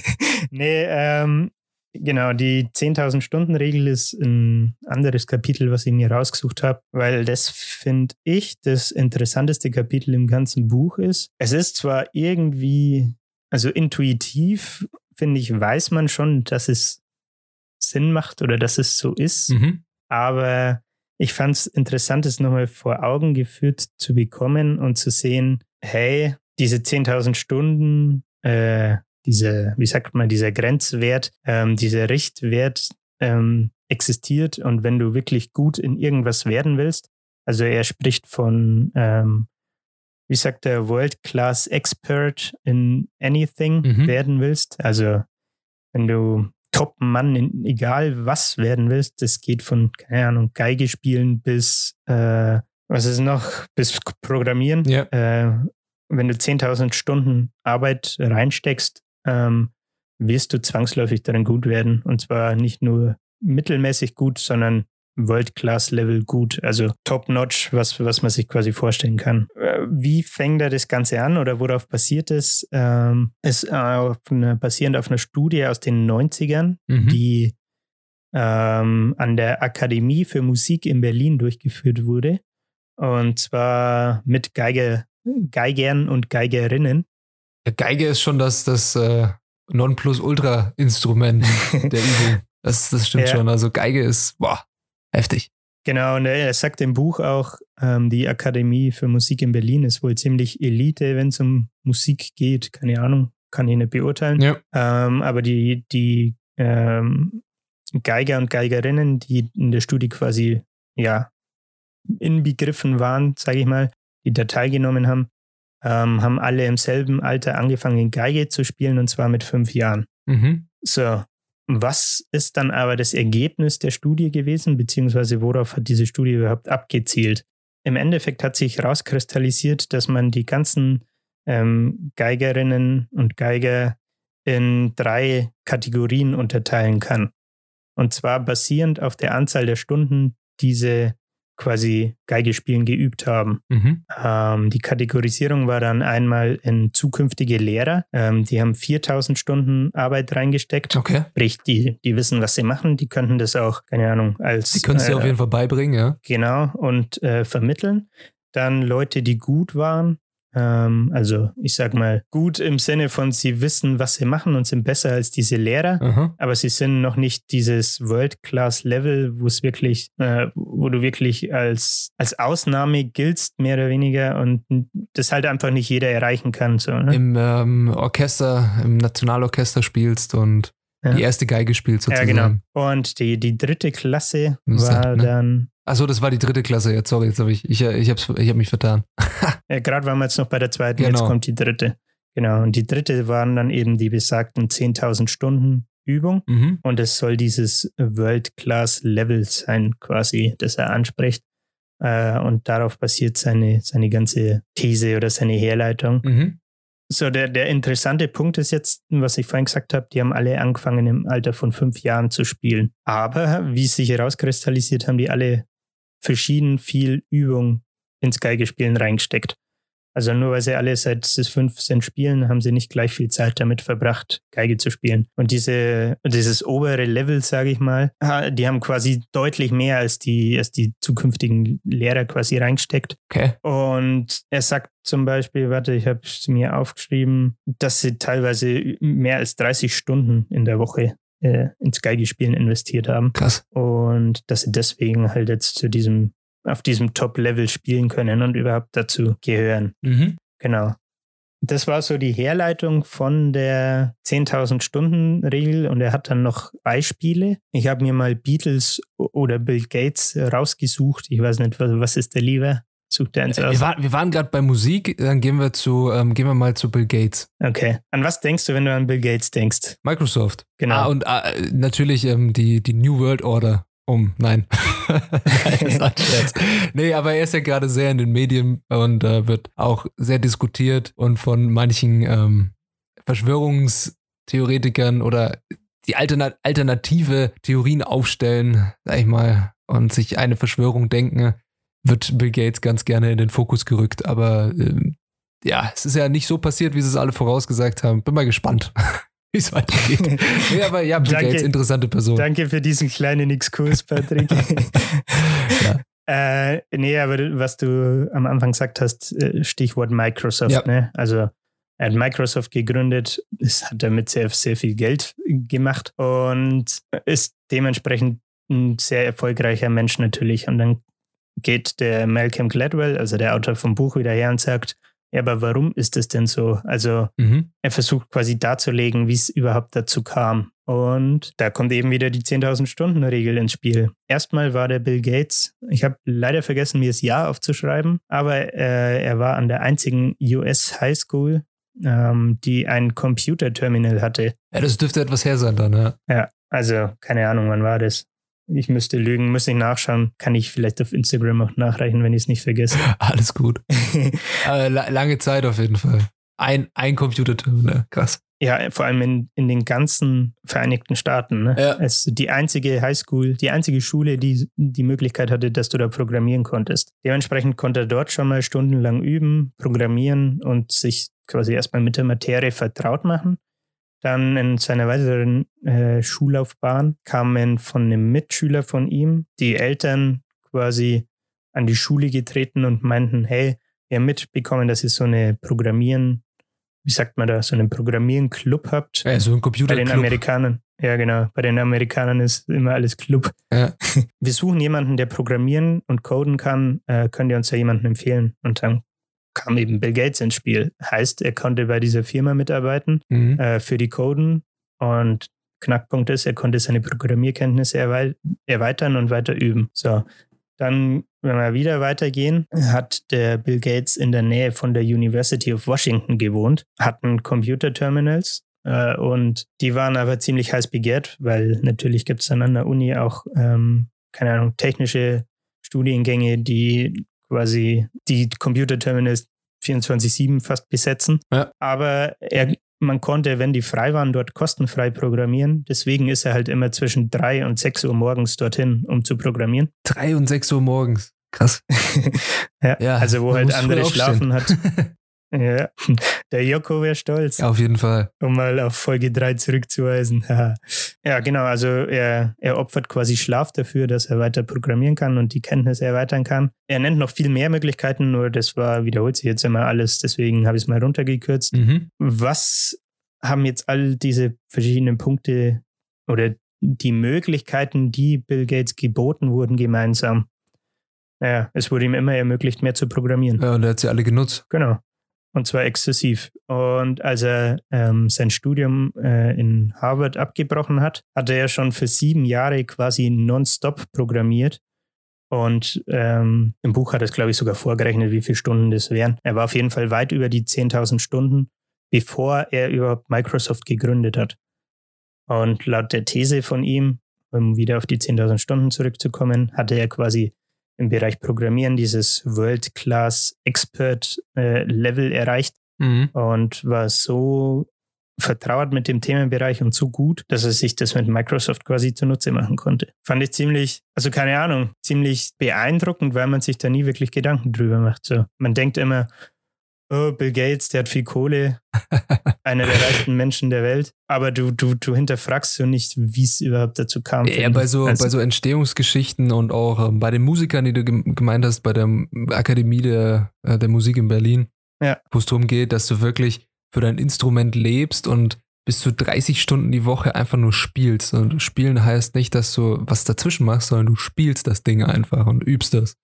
nee, ähm, genau, die 10.000 Stunden Regel ist ein anderes Kapitel, was ich mir rausgesucht habe, weil das finde ich das interessanteste Kapitel im ganzen Buch ist. Es ist zwar irgendwie, also intuitiv, finde ich, weiß man schon, dass es Sinn macht oder dass es so ist, mhm. aber ich fand es interessant, es nochmal vor Augen geführt zu bekommen und zu sehen, hey, diese 10.000 Stunden, äh, diese, wie sagt man, dieser Grenzwert, ähm, dieser Richtwert ähm, existiert und wenn du wirklich gut in irgendwas werden willst, also er spricht von, ähm, wie sagt er, World Class Expert in anything Mhm. werden willst, also wenn du Top-Mann in egal was werden willst, das geht von, keine Ahnung, Geige spielen bis, äh, was ist noch, bis Programmieren. Ja. Äh, wenn du 10.000 Stunden Arbeit reinsteckst, ähm, wirst du zwangsläufig darin gut werden. Und zwar nicht nur mittelmäßig gut, sondern World-Class-Level gut, also top-notch, was, was man sich quasi vorstellen kann. Äh, Wie fängt er das Ganze an oder worauf basiert es? Ähm, ist auf eine, basierend auf einer Studie aus den 90ern, Mhm. die ähm, an der Akademie für Musik in Berlin durchgeführt wurde. Und zwar mit Geige, Geigern und Geigerinnen. Ja, Geige ist schon das, das äh, Nonplusultra-Instrument der Übung. Das, das stimmt Ja. schon. Also Geige ist, boah, heftig. Genau, und er sagt im Buch auch, ähm, die Akademie für Musik in Berlin ist wohl ziemlich Elite, wenn es um Musik geht. Keine Ahnung, kann ich nicht beurteilen. Ja. Ähm, aber die, die ähm, Geiger und Geigerinnen, die in der Studie quasi ja inbegriffen waren, sage ich mal, die da teilgenommen haben, ähm, haben alle im selben Alter angefangen, Geige zu spielen und zwar mit fünf Jahren. Mhm. So, was ist dann aber das Ergebnis der Studie gewesen, beziehungsweise worauf hat diese Studie überhaupt abgezielt? Im Endeffekt hat sich herauskristallisiert, dass man die ganzen ähm, Geigerinnen und Geiger in drei Kategorien unterteilen kann. Und zwar basierend auf der Anzahl der Stunden, die sie quasi Geige spielen geübt haben. Mhm. Ähm, die Kategorisierung war dann einmal in zukünftige Lehrer. Ähm, die haben 4000 Stunden Arbeit reingesteckt. Okay. Sprich, die, die wissen, was sie machen. Die könnten das auch, keine Ahnung, als. Die können es dir äh, auf jeden Fall beibringen, ja. Genau, und äh, vermitteln. Dann Leute, die gut waren. Ähm, also ich sag mal, gut im Sinne von, sie wissen, was sie machen und sind besser als diese Lehrer, Aha. aber sie sind noch nicht dieses World-Class-Level, wo es wirklich, äh, wo du wirklich als, als Ausnahme giltst, mehr oder weniger, und das halt einfach nicht jeder erreichen kann. So, ne? Im ähm, Orchester, im Nationalorchester spielst und Ja. die erste Geige spielst Ja, sozusagen. genau. Und die, die dritte Klasse war ne? dann, Achso, das war die dritte Klasse jetzt. Sorry, jetzt habe ich, ich, ich, hab's, ich hab mich vertan. äh, gerade waren wir jetzt noch bei der zweiten, jetzt Genau. kommt die dritte. Genau. Und die dritte waren dann eben die besagten 10.000 Stunden Übung. Mhm. Und es soll dieses World-Class-Level sein, quasi, das er anspricht. Äh, und darauf basiert seine, seine ganze These oder seine Herleitung. Mhm. So, der, der interessante Punkt ist jetzt, was ich vorhin gesagt habe, die haben alle angefangen im Alter von fünf Jahren zu spielen. Aber wie es sich herauskristallisiert, haben die alle verschieden viel Übung ins Geigespielen reingesteckt. Also nur weil sie alle seit sie fünf sind spielen, haben sie nicht gleich viel Zeit damit verbracht, Geige zu spielen. Und diese, dieses obere Level, sage ich mal, die haben quasi deutlich mehr als die, als die zukünftigen Lehrer quasi reingesteckt. Okay. Und er sagt zum Beispiel, warte, ich habe es mir aufgeschrieben, dass sie teilweise mehr als 30 Stunden in der Woche äh, ins Geigespielen investiert haben Krass. und dass sie deswegen halt jetzt zu diesem, auf diesem Top-Level spielen können und überhaupt dazu gehören. Mhm. Genau. Das war so die Herleitung von der 10.000 Stunden Regel und er hat dann noch Beispiele. Ich habe mir mal Beatles oder Bill Gates rausgesucht. Ich weiß nicht, was, was ist der lieber? Sucht der eins Äh, Wir, waren- wir waren gerade bei Musik, dann gehen wir zu, ähm, gehen wir mal zu Bill Gates. Okay. An was denkst du, wenn du an Bill Gates denkst? Microsoft. Genau. Ah, und äh, natürlich ähm, die, die New World Order. Um, nein. Nee, aber er ist ja gerade sehr in den Medien und äh, wird auch sehr diskutiert und von manchen ähm, Verschwörungstheoretikern oder die Altern alternative Theorien aufstellen, sag ich mal, und sich eine Verschwörung denken, wird Bill Gates ganz gerne in den Fokus gerückt. Aber ähm, ja, es ist ja nicht so passiert, wie sie es alle vorausgesagt haben. Bin mal gespannt, wie es weitergeht. nee, aber ja, Bill Danke. Gates, interessante Person. Danke für diesen kleinen Exkurs, Patrick. Ja. Äh, nee, aber was du am Anfang gesagt hast, äh, Stichwort Microsoft, Ja. ne? Also er hat Microsoft gegründet, es hat damit sehr, sehr viel Geld gemacht und ist dementsprechend ein sehr erfolgreicher Mensch natürlich. Und dann geht der Malcolm Gladwell, also der Autor vom Buch, wieder her und sagt, ja, aber warum ist es denn so? Also Mhm. er versucht quasi darzulegen, wie es überhaupt dazu kam. Und da kommt eben wieder die 10.000 Stunden Regel ins Spiel. Erstmal war der Bill Gates, ich habe leider vergessen, mir das Jahr aufzuschreiben, aber äh, er war an der einzigen US High School, ähm, die ein Computerterminal hatte. Ja, das dürfte etwas her sein dann, ja. Ja, also keine Ahnung, wann war das? Ich müsste lügen, müsste ich nachschauen. Kann ich vielleicht auf Instagram auch nachreichen, wenn ich es nicht vergesse. Alles gut. La lange Zeit auf jeden Fall. Ein, ein Computerterminal, krass. Ja, vor allem in, in den ganzen Vereinigten Staaten. Ne? Ja. Es ist die einzige Highschool, die einzige Schule, die die Möglichkeit hatte, dass du da programmieren konntest. Dementsprechend konnte er dort schon mal stundenlang üben, programmieren und sich quasi erstmal mit der Materie vertraut machen. Dann in seiner weiteren äh, Schullaufbahn kamen von einem Mitschüler von ihm die Eltern quasi an die Schule getreten und meinten, hey, wir haben mitbekommen, dass ihr so eine Programmieren, wie sagt man da, so einen Programmieren-Club habt. Ja, so ein Bei den. Amerikanern. Ja, genau. Bei den Amerikanern ist immer alles Club. Ja. Wir suchen jemanden, der programmieren und coden kann. Äh, könnt ihr uns da jemanden empfehlen? Und dann kam eben Bill Gates ins Spiel. Heißt, er konnte bei dieser Firma mitarbeiten Mhm. äh, für die Coden. Und Knackpunkt ist, er konnte seine Programmierkenntnisse erwei erweitern und weiter üben. So, dann, wenn wir wieder weitergehen, hat der Bill Gates in der Nähe von der University of Washington gewohnt, hatten Computerterminals äh, und die waren aber ziemlich heiß begehrt, weil natürlich gibt es dann an der Uni auch, ähm, keine Ahnung, technische Studiengänge, die quasi die Computerterminals 24-7 fast besetzen. Ja. Aber er, man konnte, wenn die frei waren, dort kostenfrei programmieren. Deswegen ist er halt immer zwischen drei und sechs Uhr morgens dorthin, um zu programmieren. Drei und sechs Uhr morgens. Krass. ja, Ja, also wo halt andere schlafen hat. ja, der Joko wäre stolz, Auf jeden Fall. um mal auf Folge 3 zurückzuweisen. Ja, genau. Also er, er opfert quasi Schlaf dafür, dass er weiter programmieren kann und die Kenntnisse erweitern kann. Er nennt noch viel mehr Möglichkeiten, nur das war, wiederholt sich jetzt immer alles, deswegen habe ich es mal runtergekürzt. Mhm. Was haben jetzt all diese verschiedenen Punkte oder die Möglichkeiten, die Bill Gates geboten wurden, gemeinsam? Naja, es wurde ihm immer ermöglicht, mehr zu programmieren. Ja, und er hat sie alle genutzt. Genau. Und zwar exzessiv. Und als er ähm, sein Studium äh, in Harvard abgebrochen hat, hat er schon für sieben Jahre quasi nonstop programmiert. Und ähm, im Buch hat es, glaube ich, sogar vorgerechnet, wie viele Stunden das wären. Er war auf jeden Fall weit über die 10.000 Stunden, bevor er überhaupt Microsoft gegründet hat. Und laut der These von ihm, um wieder auf die 10.000 Stunden zurückzukommen, hatte er quasi im Bereich Programmieren dieses World-Class Expert-Level erreicht Mhm. und war so vertraut mit dem Themenbereich und so gut, dass er sich das mit Microsoft quasi zunutze machen konnte. Fand ich ziemlich, also keine Ahnung, ziemlich beeindruckend, weil man sich da nie wirklich Gedanken drüber macht. So, man denkt immer, oh, Bill Gates, der hat viel Kohle, einer der reichsten Menschen der Welt, aber du, du, du hinterfragst so nicht, wie es überhaupt dazu kam. Ja, bei so, Also, bei so Entstehungsgeschichten und auch ähm, bei den Musikern, die du gem- gemeint hast, bei der Akademie der, äh, der Musik in Berlin, Ja. wo es darum geht, dass du wirklich für dein Instrument lebst und bis zu 30 Stunden die Woche einfach nur spielst. Und spielen heißt nicht, dass du was dazwischen machst, sondern du spielst das Ding einfach und übst das.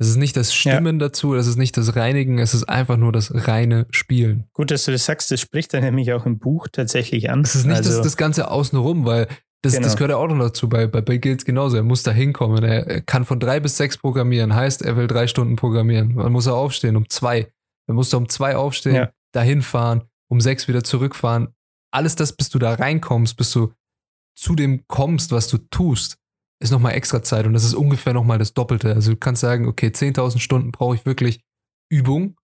Es ist nicht das Stimmen dazu, es ist nicht das Reinigen, es ist einfach nur das reine Spielen. gut, dass du das sagst, das spricht dann nämlich auch im Buch tatsächlich an. Es ist nicht also, das, das Ganze außenrum, weil das, Genau. das gehört ja auch noch dazu. Bei, bei Bill Gates genauso. Er muss da hinkommen. Er, er kann von drei bis sechs programmieren. Heißt, er will drei Stunden programmieren. Dann muss er aufstehen um zwei. Dann muss er um zwei aufstehen, Ja. dahin fahren, um sechs wieder zurückfahren. Alles das, bis du da reinkommst, bis du zu dem kommst, was du tust, ist nochmal extra Zeit. Und das ist ungefähr nochmal das Doppelte. Also du kannst sagen, okay, 10.000 Stunden brauche ich wirklich Übung.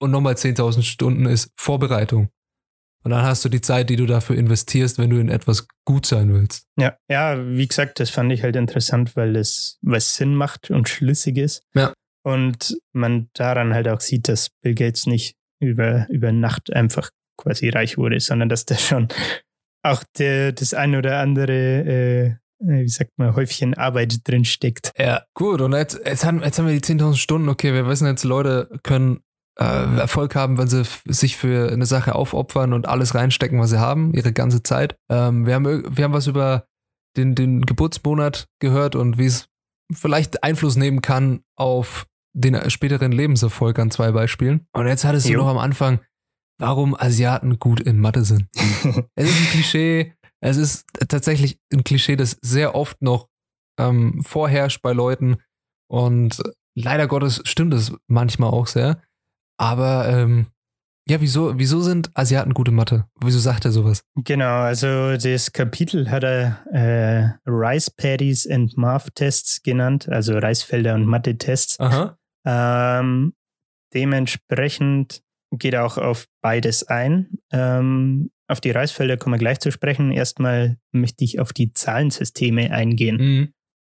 Und nochmal 10.000 Stunden ist Vorbereitung. Und dann hast du die Zeit, die du dafür investierst, wenn du in etwas gut sein willst. Ja, ja, wie gesagt, das fand ich halt interessant, weil es was Sinn macht und schlüssig ist. Ja. Und man daran halt auch sieht, dass Bill Gates nicht über, über Nacht einfach quasi reich wurde, sondern dass da schon auch der, das ein oder andere, äh, wie sagt man, Häufchen Arbeit drin steckt. Ja. Gut, und jetzt, jetzt, haben, jetzt haben wir die 10.000 Stunden. Okay, wir wissen jetzt, Leute können äh, Erfolg haben, wenn sie sich für eine Sache aufopfern und alles reinstecken, was sie haben, ihre ganze Zeit. Ähm, wir, haben, ir- wir haben was über den, den Geburtsmonat gehört und wie es vielleicht Einfluss nehmen kann auf den späteren Lebenserfolg an zwei Beispielen. Und jetzt hattest du Jo. noch am Anfang, warum Asiaten gut in Mathe sind. Es ist ein Klischee. Es ist tatsächlich ein Klischee, das sehr oft noch ähm, vorherrscht bei Leuten. Und leider Gottes stimmt es manchmal auch sehr. Aber ähm, ja, wieso, wieso sind Asiaten gute Mathe? Wieso sagt er sowas? Genau, also das Kapitel hat er äh, Rice Paddies and Math Tests genannt, also Reisfelder und Mathe-Tests. Ähm, dementsprechend geht auch auf beides ein. Ähm, auf die Reisfelder kommen wir gleich zu sprechen. Erstmal möchte ich auf die Zahlensysteme eingehen. Mhm.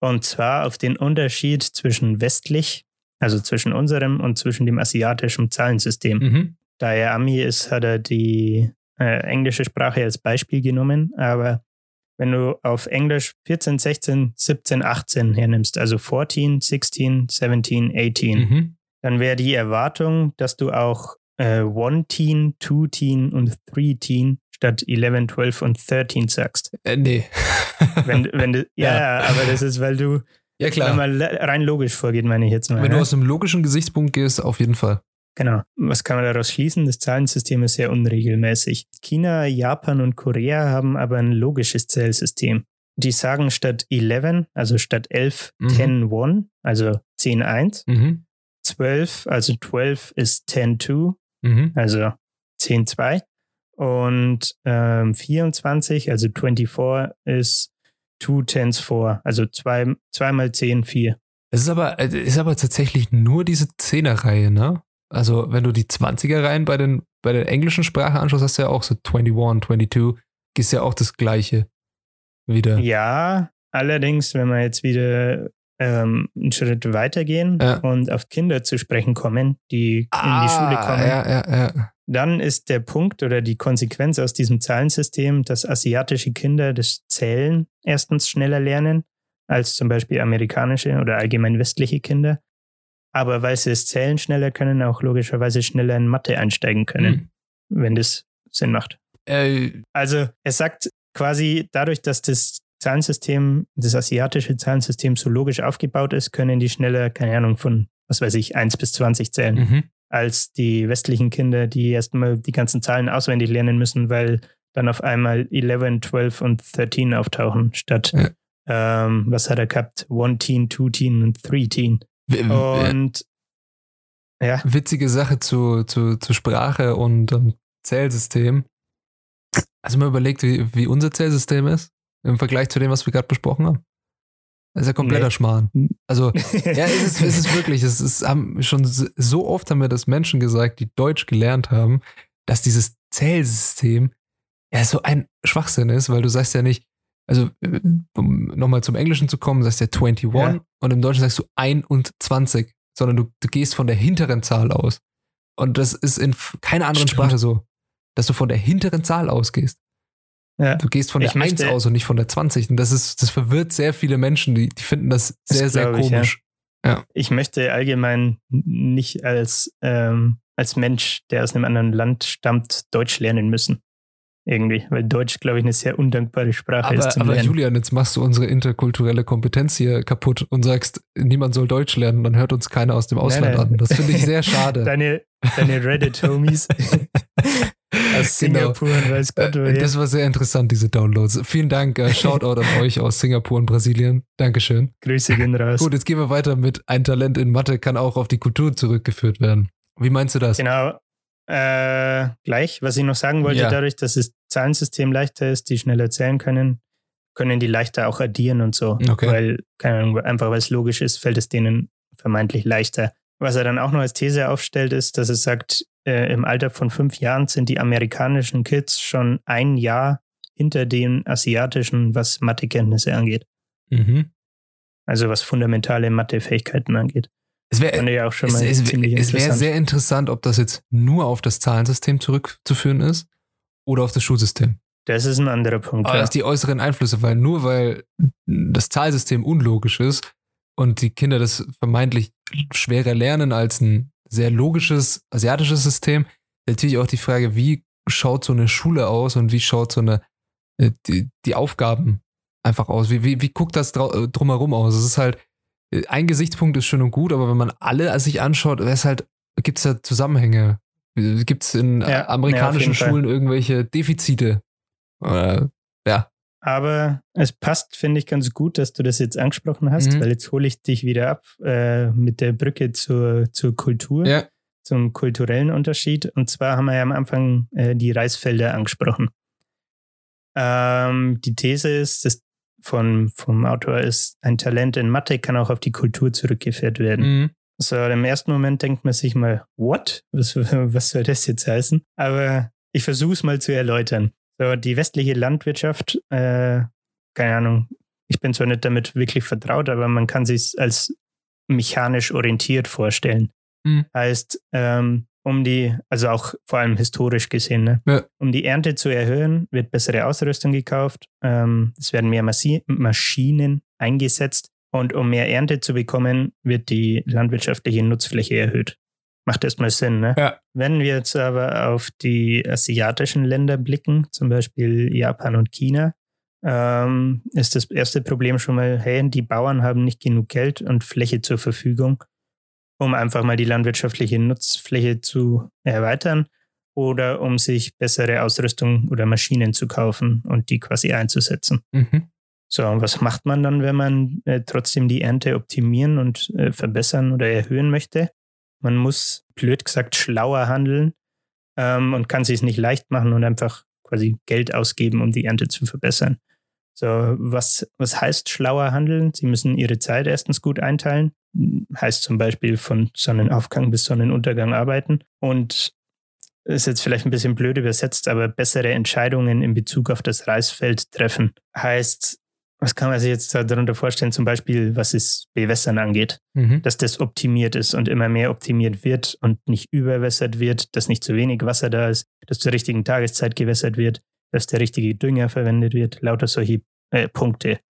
Und zwar auf den Unterschied zwischen westlich, also zwischen unserem und zwischen dem asiatischen Zahlensystem. Mhm. Da er Ami ist, hat er die äh, englische Sprache als Beispiel genommen. Aber wenn du auf Englisch 14, 16, 17, 18 hernimmst, also 14, 16, 17, 18, Mhm. dann wäre die Erwartung, dass du auch äh, One Teen, Two Teen und Three Teen statt 11, 12 und 13 sagst. Äh, nee. Wenn, wenn du, ja, Ja. aber das ist, weil du, ja, wenn klar. man le- rein logisch vorgeht, meine ich jetzt mal. Wenn du aus einem logischen Gesichtspunkt gehst, auf jeden Fall. Genau. Was kann man daraus schließen? Das Zahlensystem ist sehr unregelmäßig. China, Japan und Korea haben aber ein logisches Zählsystem. Die sagen statt 11, also statt 11, Mhm. 10, 1, also 10, 1. Mhm. 12, also 12 ist 10, 2, Mhm. also 10, 2. Und ähm, 24, also 24, ist 2 tens 4, also 2, 2 mal 10, 4. Es ist aber, es ist aber tatsächlich nur diese Zehnerreihe, ne? Also, wenn du die 20er-Reihen bei, den, bei der englischen Sprache anschaust, hast du ja auch so 21, 22, ist ja auch das Gleiche wieder. Ja, allerdings, wenn wir jetzt wieder ähm, einen Schritt weitergehen Ja. und auf Kinder zu sprechen kommen, die in die Schule kommen, Ja, ja, ja. dann ist der Punkt oder die Konsequenz aus diesem Zahlensystem, dass asiatische Kinder das Zählen erstens schneller lernen als zum Beispiel amerikanische oder allgemein westliche Kinder. Aber weil sie das Zählen schneller können, auch logischerweise schneller in Mathe einsteigen können, mhm. wenn das Sinn macht. Äh, also er sagt quasi, dadurch, dass das Zahlensystem, das asiatische Zahlensystem so logisch aufgebaut ist, können die schneller, keine Ahnung, von, was weiß ich, 1 bis 20 zählen. Mhm als die westlichen Kinder, die erstmal die ganzen Zahlen auswendig lernen müssen, weil dann auf einmal 11, 12 und 13 auftauchen, statt, ja. ähm, was hat er gehabt? One Teen, Two Teen und Three Teen. Und ja. Witzige Sache zu, zu, zu Sprache und um, Zählsystem. Also mal überlegt, wie, wie unser Zählsystem ist im Vergleich zu dem, was wir gerade besprochen haben. Das ist ja kompletter nee. Schmarrn. Also, ja, es ist, es ist wirklich, es ist, haben schon so oft haben wir das Menschen gesagt, die Deutsch gelernt haben, dass dieses Zählsystem ja so ein Schwachsinn ist, weil du sagst ja nicht, also um nochmal zum Englischen zu kommen, sagst du ja 21 ja. und im Deutschen sagst du 21, sondern du, du gehst von der hinteren Zahl aus. Und das ist in keiner anderen Stimmt. Sprache so, dass du von der hinteren Zahl ausgehst. Ja. Du gehst von der ich 1 möchte, aus und nicht von der 20. Und das ist, das verwirrt sehr viele Menschen, die, die finden das sehr, das sehr komisch. Ich, ja. Ja. ich möchte allgemein nicht als, ähm, als Mensch, der aus einem anderen Land stammt, Deutsch lernen müssen. Irgendwie, weil Deutsch, glaube ich, eine sehr undankbare Sprache aber, ist. Aber Lernen. Julian, jetzt machst du unsere interkulturelle Kompetenz hier kaputt und sagst, niemand soll Deutsch lernen, dann hört uns keiner aus dem Ausland nein, nein. an. Das finde ich sehr schade. Deine, deine Reddit-Homies aus genau. Singapur und weiß Gott woher. Das war sehr interessant, diese Downloads. Vielen Dank. Äh, Shoutout an euch aus Singapur und Brasilien. Dankeschön. Grüße gehen raus. Gut, jetzt gehen wir weiter mit ein Talent in Mathe kann auch auf die Kultur zurückgeführt werden. Wie meinst du das? Genau. Äh, gleich, was ich noch sagen wollte, ja. dadurch, dass das Zahlensystem leichter ist, die schneller zählen können, können die leichter auch addieren und so. Okay. Weil, keine Ahnung, einfach weil es logisch ist, fällt es denen vermeintlich leichter. Was er dann auch noch als These aufstellt, ist, dass er sagt, äh, im Alter von fünf Jahren sind die amerikanischen Kids schon ein Jahr hinter den asiatischen, was Mathekenntnisse angeht. Mhm. Also was fundamentale Mathefähigkeiten angeht. Es wäre ja auch schon mal es, es, es wäre sehr interessant, ob das jetzt nur auf das Zahlensystem zurückzuführen ist oder auf das Schulsystem. Das ist ein anderer Punkt. Aber ja. die äußeren Einflüsse, weil nur weil das Zahlsystem unlogisch ist und die Kinder das vermeintlich schwerer lernen als ein sehr logisches asiatisches System. Natürlich auch die Frage, wie schaut so eine Schule aus und wie schaut so eine äh, die, die Aufgaben einfach aus? Wie, wie, wie guckt das äh, drumherum aus? Es ist halt, äh, ein Gesichtspunkt ist schön und gut, aber wenn man alle sich anschaut, ist halt, gibt es da Zusammenhänge. Gibt es in ja, amerikanischen ja, Schulen Fall. irgendwelche Defizite? Äh, ja. Aber es passt, finde ich, ganz gut, dass du das jetzt angesprochen hast, mhm. weil jetzt hole ich dich wieder ab äh, mit der Brücke zur, zur Kultur, ja. zum kulturellen Unterschied. Und zwar haben wir ja am Anfang äh, die Reisfelder angesprochen. Ähm, die These ist, dass von, vom Autor ist, ein Talent in Mathe kann auch auf die Kultur zurückgeführt werden. Mhm. So, im ersten Moment denkt man sich mal, what? Was, was soll das jetzt heißen? Aber ich versuche es mal zu erläutern. So, die westliche Landwirtschaft, äh, keine Ahnung, ich bin zwar nicht damit wirklich vertraut, aber man kann sich als mechanisch orientiert vorstellen. Mhm. Heißt, ähm, um die, also auch vor allem historisch gesehen, ne? ja. um die Ernte zu erhöhen, wird bessere Ausrüstung gekauft, ähm, es werden mehr Massi Maschinen eingesetzt und um mehr Ernte zu bekommen, wird die landwirtschaftliche Nutzfläche erhöht. Macht erstmal Sinn, ne? Ja. Wenn wir jetzt aber auf die asiatischen Länder blicken, zum Beispiel Japan und China, ähm, ist das erste Problem schon mal, hey, die Bauern haben nicht genug Geld und Fläche zur Verfügung, um einfach mal die landwirtschaftliche Nutzfläche zu erweitern oder um sich bessere Ausrüstung oder Maschinen zu kaufen und die quasi einzusetzen. Mhm. So, und was macht man dann, wenn man äh, trotzdem die Ernte optimieren und äh, verbessern oder erhöhen möchte? Man muss, blöd gesagt, schlauer handeln ähm, und kann sich es nicht leicht machen und einfach quasi Geld ausgeben, um die Ernte zu verbessern. So, was, was heißt schlauer handeln? Sie müssen ihre Zeit erstens gut einteilen. Heißt zum Beispiel von Sonnenaufgang bis Sonnenuntergang arbeiten. Und ist jetzt vielleicht ein bisschen blöd übersetzt, aber bessere Entscheidungen in Bezug auf das Reisfeld treffen. Heißt, was kann man sich jetzt darunter vorstellen? Zum Beispiel, was es Bewässern angeht, Mhm. dass das optimiert ist und immer mehr optimiert wird und nicht überwässert wird, dass nicht zu wenig Wasser da ist, dass zur richtigen Tageszeit gewässert wird, dass der richtige Dünger verwendet wird, lauter solche äh, Punkte.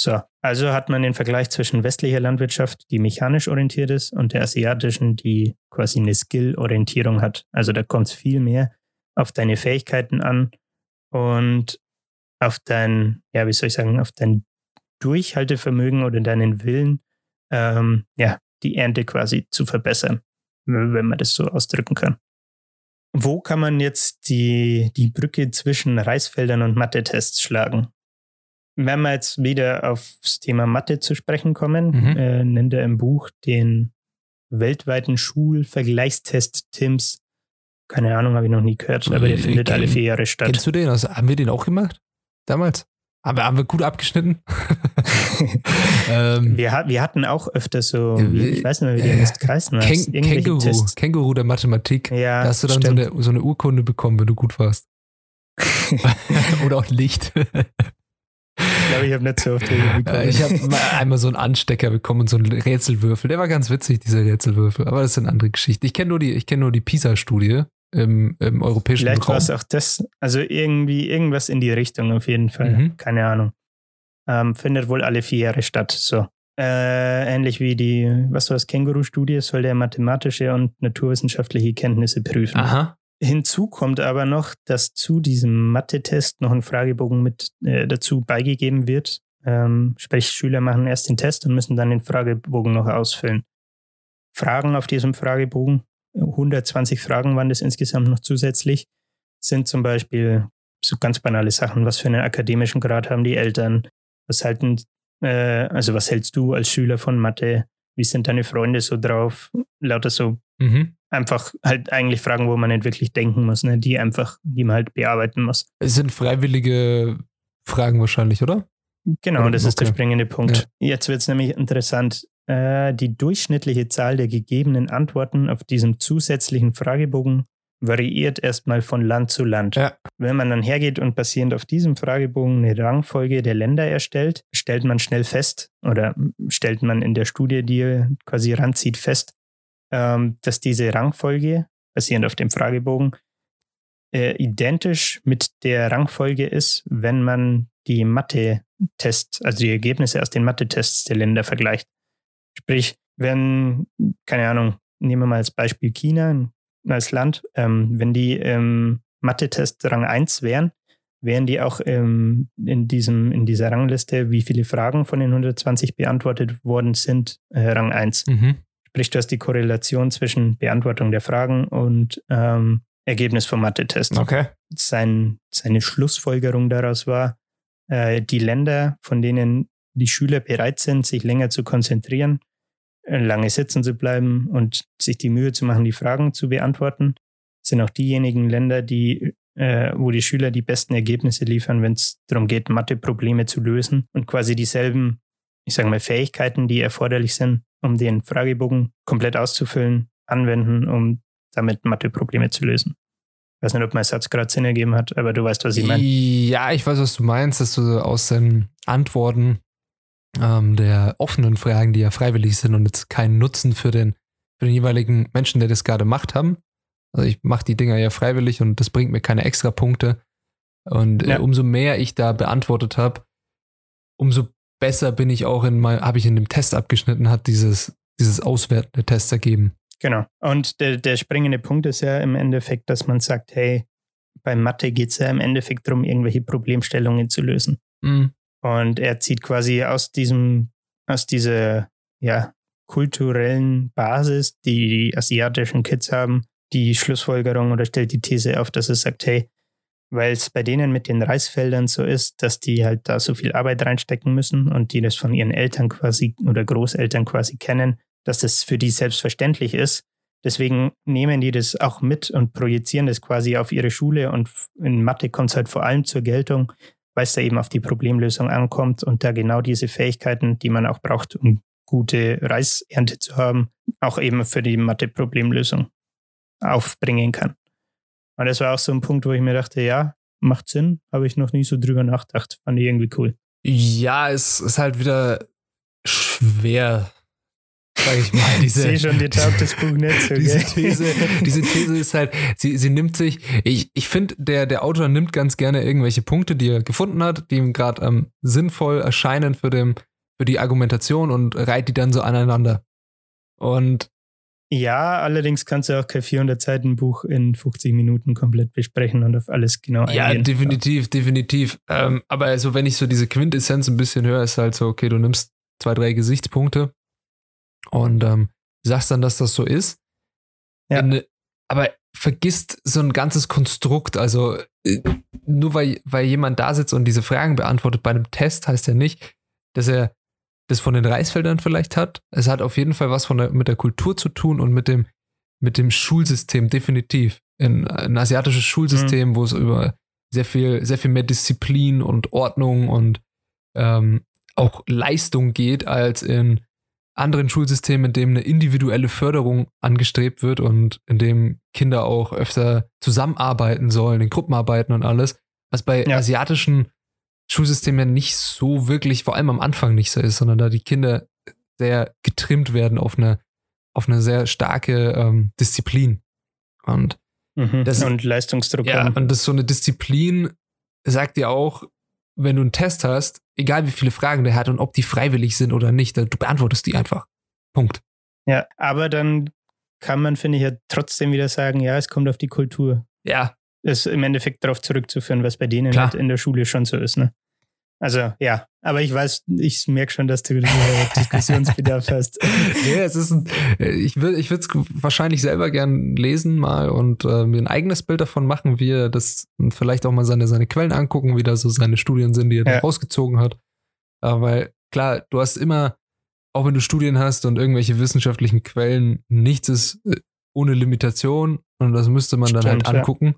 So, also hat man den Vergleich zwischen westlicher Landwirtschaft, die mechanisch orientiert ist, und der asiatischen, die quasi eine Skill-Orientierung hat. Also da kommt es viel mehr auf deine Fähigkeiten an und auf dein, ja, wie soll ich sagen, auf dein Durchhaltevermögen oder deinen Willen, ähm, ja, die Ernte quasi zu verbessern, wenn man das so ausdrücken kann. Wo kann man jetzt die, die Brücke zwischen Reisfeldern und Mathe-Tests schlagen? Wenn wir jetzt wieder aufs Thema Mathe zu sprechen kommen, Mhm. äh, nennt er im Buch den weltweiten Schulvergleichstest TIMS. Keine Ahnung, habe ich noch nie gehört, aber der Äh, findet alle vier Jahre statt. Kennst du den? Also, haben wir den auch gemacht? Damals? Haben wir, haben wir gut abgeschnitten? ähm, Wir, wir hatten auch öfter so, Äh, wie, ich weiß nicht mehr, wie die das geheißen hat. Ken Känguru, Tests. Känguru der Mathematik. Ja, Da hast du dann so eine, so eine Urkunde bekommen, wenn du gut warst. Oder auch Licht. Ich glaube, ich habe nicht so oft Hilfe Äh, bekommen. ich habe mal einmal so einen Anstecker bekommen und so einen Rätselwürfel. Der war ganz witzig, dieser Rätselwürfel. Aber das ist eine andere Geschichte. Ich kenne nur die, ich kenn nur die PISA-Studie im, im europäischen Vielleicht war Raum. es auch das, also irgendwie irgendwas in die Richtung auf jeden Fall. Mhm. Keine Ahnung. Ähm, findet wohl alle vier Jahre statt. So. Äh, ähnlich wie die, was war das, Känguru-Studie, soll der mathematische und naturwissenschaftliche Kenntnisse prüfen. Aha. Hinzu kommt aber noch, dass zu diesem Mathe-Test noch ein Fragebogen mit äh, dazu beigegeben wird. Ähm, sprich, Schüler machen erst den Test und müssen dann den Fragebogen noch ausfüllen. Fragen auf diesem Fragebogen, 120 Fragen waren das insgesamt noch zusätzlich, sind zum Beispiel so ganz banale Sachen. Was für einen akademischen Grad haben die Eltern? Was halten, äh, also was hältst du als Schüler von Mathe? Wie sind deine Freunde so drauf? Lauter so Mhm. einfach halt eigentlich Fragen, wo man nicht wirklich denken muss, ne? die einfach, die man halt bearbeiten muss. Es sind freiwillige Fragen wahrscheinlich, oder? Genau, Okay. das ist der springende Punkt. Jetzt wird es nämlich interessant. Äh, die durchschnittliche Zahl der gegebenen Antworten auf diesem zusätzlichen Fragebogen variiert erstmal von Land zu Land. Ja. Wenn man dann hergeht und basierend auf diesem Fragebogen eine Rangfolge der Länder erstellt, stellt man schnell fest oder stellt man in der Studie, die quasi ranzieht, fest, ähm, dass diese Rangfolge basierend auf dem Fragebogen äh, identisch mit der Rangfolge ist, wenn man die Mathe-Tests, also die Ergebnisse aus den Mathe-Tests der Länder vergleicht. Sprich, wenn, keine Ahnung, nehmen wir mal als Beispiel China als Land, ähm, wenn die ähm, Mathe-Test Rang 1 wären, wären die auch ähm, in, diesem, in dieser Rangliste, wie viele Fragen von den 120 beantwortet worden sind, äh, Rang 1. Mhm. Sprich, du hast die Korrelation zwischen Beantwortung der Fragen und ähm, Ergebnis vom Mathe-Test. Okay. Sein, seine Schlussfolgerung daraus war, äh, die Länder, von denen die Schüler bereit sind, sich länger zu konzentrieren, äh, lange sitzen zu bleiben und sich die Mühe zu machen, die Fragen zu beantworten, sind auch diejenigen Länder, die, äh, wo die Schüler die besten Ergebnisse liefern, wenn es darum geht, Mathe-Probleme zu lösen und quasi dieselben, ich sage mal, Fähigkeiten, die erforderlich sind, um den Fragebogen komplett auszufüllen, anwenden, um damit Mathe-Probleme zu lösen. Ich weiß nicht, ob mein Satz gerade Sinn ergeben hat, aber du weißt, was ich meine. Ja, ich weiß, was du meinst, dass du aus den Antworten ähm, der offenen Fragen, die ja freiwillig sind und jetzt keinen Nutzen für den, für den jeweiligen Menschen, der das gerade macht, haben. Also ich mache die Dinger ja freiwillig und das bringt mir keine extra Punkte. Und Ja. äh, umso mehr ich da beantwortet habe, umso besser bin ich auch in mein, habe ich in dem Test abgeschnitten, hat dieses, dieses Auswerten der Tests ergeben. Genau. Und der, der springende Punkt ist ja im Endeffekt, dass man sagt, hey, bei Mathe geht es ja im Endeffekt darum, irgendwelche Problemstellungen zu lösen. Mhm. Und er zieht quasi aus diesem, aus dieser ja, kulturellen Basis, die die asiatischen Kids haben, die Schlussfolgerung oder stellt die These auf, dass er sagt, hey, weil es bei denen mit den Reisfeldern so ist, dass die halt da so viel Arbeit reinstecken müssen und die das von ihren Eltern quasi oder Großeltern quasi kennen, dass das für die selbstverständlich ist. Deswegen nehmen die das auch mit und projizieren das quasi auf ihre Schule und in Mathe kommt es halt vor allem zur Geltung, weil es da eben auf die Problemlösung ankommt und da genau diese Fähigkeiten, die man auch braucht, um gute Reisernte zu haben, auch eben für die Mathe-Problemlösung aufbringen kann. Und das war auch so ein Punkt, wo ich mir dachte, ja, macht Sinn, habe ich noch nie so drüber nachgedacht. Fand ich irgendwie cool. Ja, es ist halt wieder schwer, sag ich mal. Diese, ich sehe schon, taugt das Buch nicht so, diese? These, diese These ist halt, sie, sie nimmt sich, ich, ich finde, der, der Autor nimmt ganz gerne irgendwelche Punkte, die er gefunden hat, die ihm gerade ähm, sinnvoll erscheinen für, dem, für die Argumentation und reiht die dann so aneinander. Und Ja, allerdings kannst du auch kein 400 Seiten Buch in 50 Minuten komplett besprechen und auf alles genau ja, eingehen. definitiv, definitiv. Ähm, aber also, wenn ich so diese Quintessenz ein bisschen höre, ist halt so, okay, du nimmst zwei, drei Gesichtspunkte und ähm, sagst dann, dass das so ist. Ja. In, aber vergisst so ein ganzes Konstrukt. Also äh, nur weil, weil jemand da sitzt und diese Fragen beantwortet bei einem Test, heißt ja nicht, dass er das von den Reisfeldern vielleicht hat. Es hat auf jeden Fall was von der, mit der Kultur zu tun und mit dem, mit dem Schulsystem, definitiv. In, ein asiatisches Schulsystem, wo es über sehr viel, sehr viel mehr Disziplin und Ordnung und ähm, auch Leistung geht, als in anderen Schulsystemen, in dem eine individuelle Förderung angestrebt wird und in dem Kinder auch öfter zusammenarbeiten sollen, in Gruppenarbeiten und alles, was bei Ja. asiatischen Schulsystemen nicht so wirklich, vor allem am Anfang nicht so ist, sondern da die Kinder sehr getrimmt werden auf eine, auf eine sehr starke ähm, Disziplin. Und Mhm. das- und Leistungsdruck ja, und das ist so eine Disziplin, sagt dir auch, wenn du einen Test hast, egal wie viele Fragen der hat und ob die freiwillig sind oder nicht, du beantwortest die einfach. Punkt. Ja, aber dann kann man, finde ich, ja trotzdem wieder sagen, ja, es kommt auf die Kultur. Ja, ist im Endeffekt darauf zurückzuführen, was bei denen halt in der Schule schon so ist. Ne? Also ja, aber ich weiß, ich merke schon, dass du äh, Diskussionsbedarf hast. ja es ist ein, ich würde ich es wahrscheinlich selber gern lesen mal und äh, mir ein eigenes Bild davon machen, wie er das vielleicht auch mal seine, seine Quellen angucken, wie da so seine Studien sind, die er Ja. da rausgezogen hat. Äh, weil klar, du hast immer, auch wenn du Studien hast und irgendwelche wissenschaftlichen Quellen, nichts ist äh, ohne Limitation und das müsste man dann Stimmt, halt ja. angucken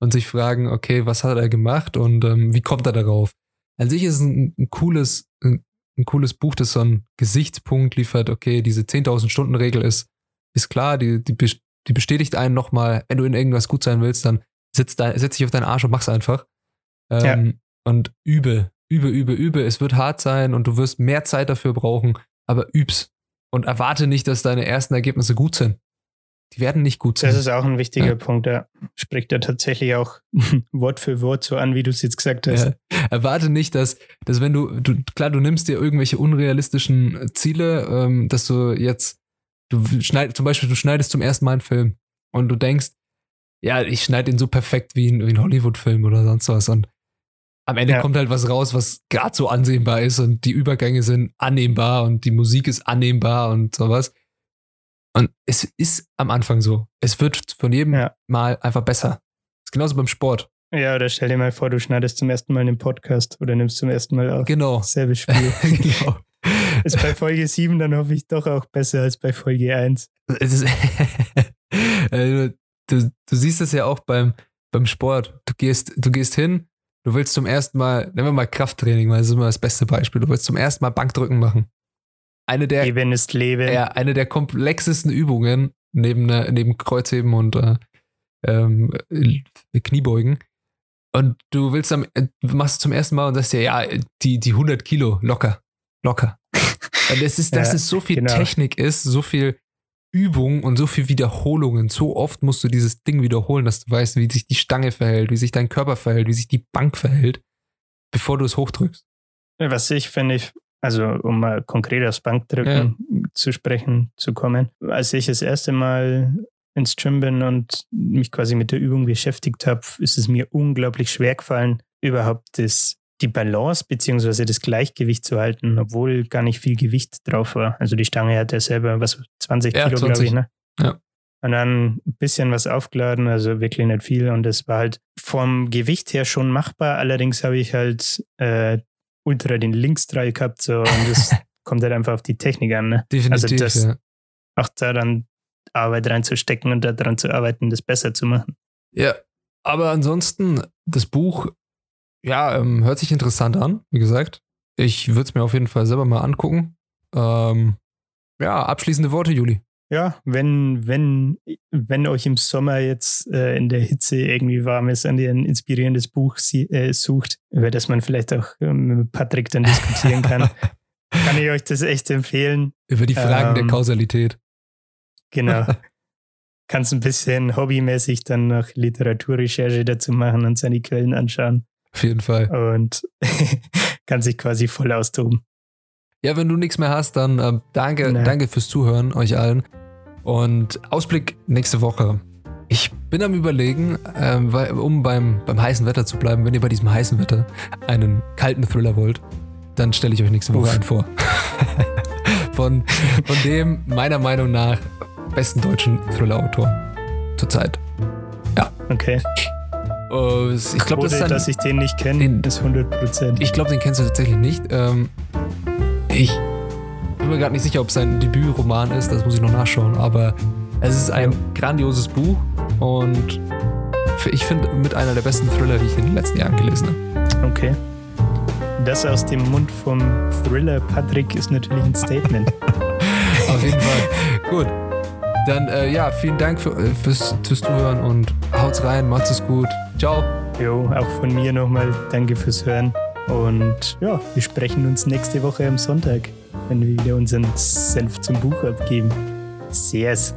und sich fragen, okay, was hat er gemacht und ähm, wie kommt er darauf? An sich ist es ein, ein cooles, ein, ein cooles Buch, das so einen Gesichtspunkt liefert, okay, diese 10.000 Stunden Regel ist, ist klar, die, die, die bestätigt einen nochmal, wenn du in irgendwas gut sein willst, dann sitz, da, setz dich auf deinen Arsch und mach's einfach. Ähm, Und übe, übe, übe, übe. Es wird hart sein und du wirst mehr Zeit dafür brauchen, aber üb's. Und erwarte nicht, dass deine ersten Ergebnisse gut sind. Die werden nicht gut sein. Das ist auch ein wichtiger Ja. Punkt. Da spricht er tatsächlich auch Wort für Wort so an, wie du es jetzt gesagt hast. Ja. Erwarte nicht, dass, dass wenn du, du, klar, du nimmst dir irgendwelche unrealistischen Ziele, ähm, dass du jetzt, du schneid, zum Beispiel, du schneidest zum ersten Mal einen Film und du denkst, ja, ich schneide den so perfekt wie ein, wie ein Hollywood-Film oder sonst was und am Ende Ja. kommt halt was raus, was gerade so ansehnbar ist und die Übergänge sind annehmbar und die Musik ist annehmbar und sowas. Und es ist am Anfang so. Es wird von jedem Ja. Mal einfach besser. ist genauso beim Sport. Ja, oder stell dir mal vor, du schneidest zum ersten Mal einen Podcast oder nimmst zum ersten Mal auf. Genau. Selbe Spiel. genau. ist bei Folge 7 dann hoffe ich doch auch besser als bei Folge 1. Es ist, also, du, du siehst es ja auch beim, beim Sport. Du gehst, du gehst hin, du willst zum ersten Mal, nehmen wir mal Krafttraining, weil das ist immer das beste Beispiel. Du willst zum ersten Mal Bankdrücken machen. Eine der, Leben ist Leben. ja, eine der komplexesten Übungen neben, äh, neben Kreuzheben und äh, ähm, äh, Kniebeugen. Und du willst am, äh, machst es zum ersten Mal und sagst dir, ja, die, die 100 Kilo, locker, locker. Und es ist, dass Ja, es so viel genau. Technik ist, so viel Übung und so viel Wiederholungen. So oft musst du dieses Ding wiederholen, dass du weißt, wie sich die Stange verhält, wie sich dein Körper verhält, wie sich die Bank verhält, bevor du es hochdrückst. Was ich finde, ich, also um mal konkret aufs Bankdrücken zu sprechen zu kommen, als ich das erste Mal ins Gym bin und mich quasi mit der Übung beschäftigt habe, ist es mir unglaublich schwer gefallen, überhaupt das, die Balance beziehungsweise das Gleichgewicht zu halten, obwohl gar nicht viel Gewicht drauf war. Also die Stange hat ja selber was 20 Ja, Kilo, glaube 20. ich, ne? Ja. Und dann ein bisschen was aufgeladen, also wirklich nicht viel. Und das war halt vom Gewicht her schon machbar. Allerdings habe ich halt äh, ultra den Linksdrall gehabt. So, und das kommt halt einfach auf die Technik an. Ne? Definitiv. das- ja. Auch da dann Arbeit reinzustecken und daran zu arbeiten, das besser zu machen. Ja, aber ansonsten, das Buch, ja, ähm, hört sich interessant an, wie gesagt. Ich würde es mir auf jeden Fall selber mal angucken. Ähm, ja, abschließende Worte, Juli. Ja, wenn, wenn, wenn euch im Sommer jetzt äh, in der Hitze irgendwie warm ist und ihr ein inspirierendes Buch sie, äh, sucht, über das man vielleicht auch ähm, mit Patrick dann diskutieren kann, kann ich euch das echt empfehlen. Über die Fragen Ähm, der Kausalität. Genau. Kannst ein bisschen hobbymäßig dann noch Literaturrecherche dazu machen und seine Quellen anschauen Auf jeden Fall. und kann sich quasi voll austoben. Ja, wenn du nichts mehr hast, dann äh, danke, Nee. danke fürs Zuhören, euch allen. Und Ausblick nächste Woche. Ich bin am überlegen, ähm, weil, um beim, beim heißen Wetter zu bleiben, wenn ihr bei diesem heißen Wetter einen kalten Thriller wollt, dann stelle ich euch nächste Woche Uff. einen vor. von, von dem meiner Meinung nach besten deutschen Thriller-Autor zurzeit. Okay. Äh, ich glaube, das dass ich den nicht kenne, ist 100 Prozent. Ich glaube, den kennst du tatsächlich nicht. Ähm, ich bin mir gerade nicht sicher, ob es sein Debütroman ist, das muss ich noch nachschauen, aber es ist ein grandioses Buch und ich finde mit einer der besten Thriller, die ich in den letzten Jahren gelesen habe. Okay. Das aus dem Mund vom Thriller Patrick ist natürlich ein Statement. Auf jeden Fall. Gut. Dann, äh, ja, vielen Dank für, äh, fürs, fürs Zuhören und haut's rein, macht's es gut. Ciao. Jo, auch von mir nochmal danke fürs Hören. Und ja, wir sprechen uns nächste Woche am Sonntag, wenn wir wieder unseren Senf zum Buch abgeben. Servus.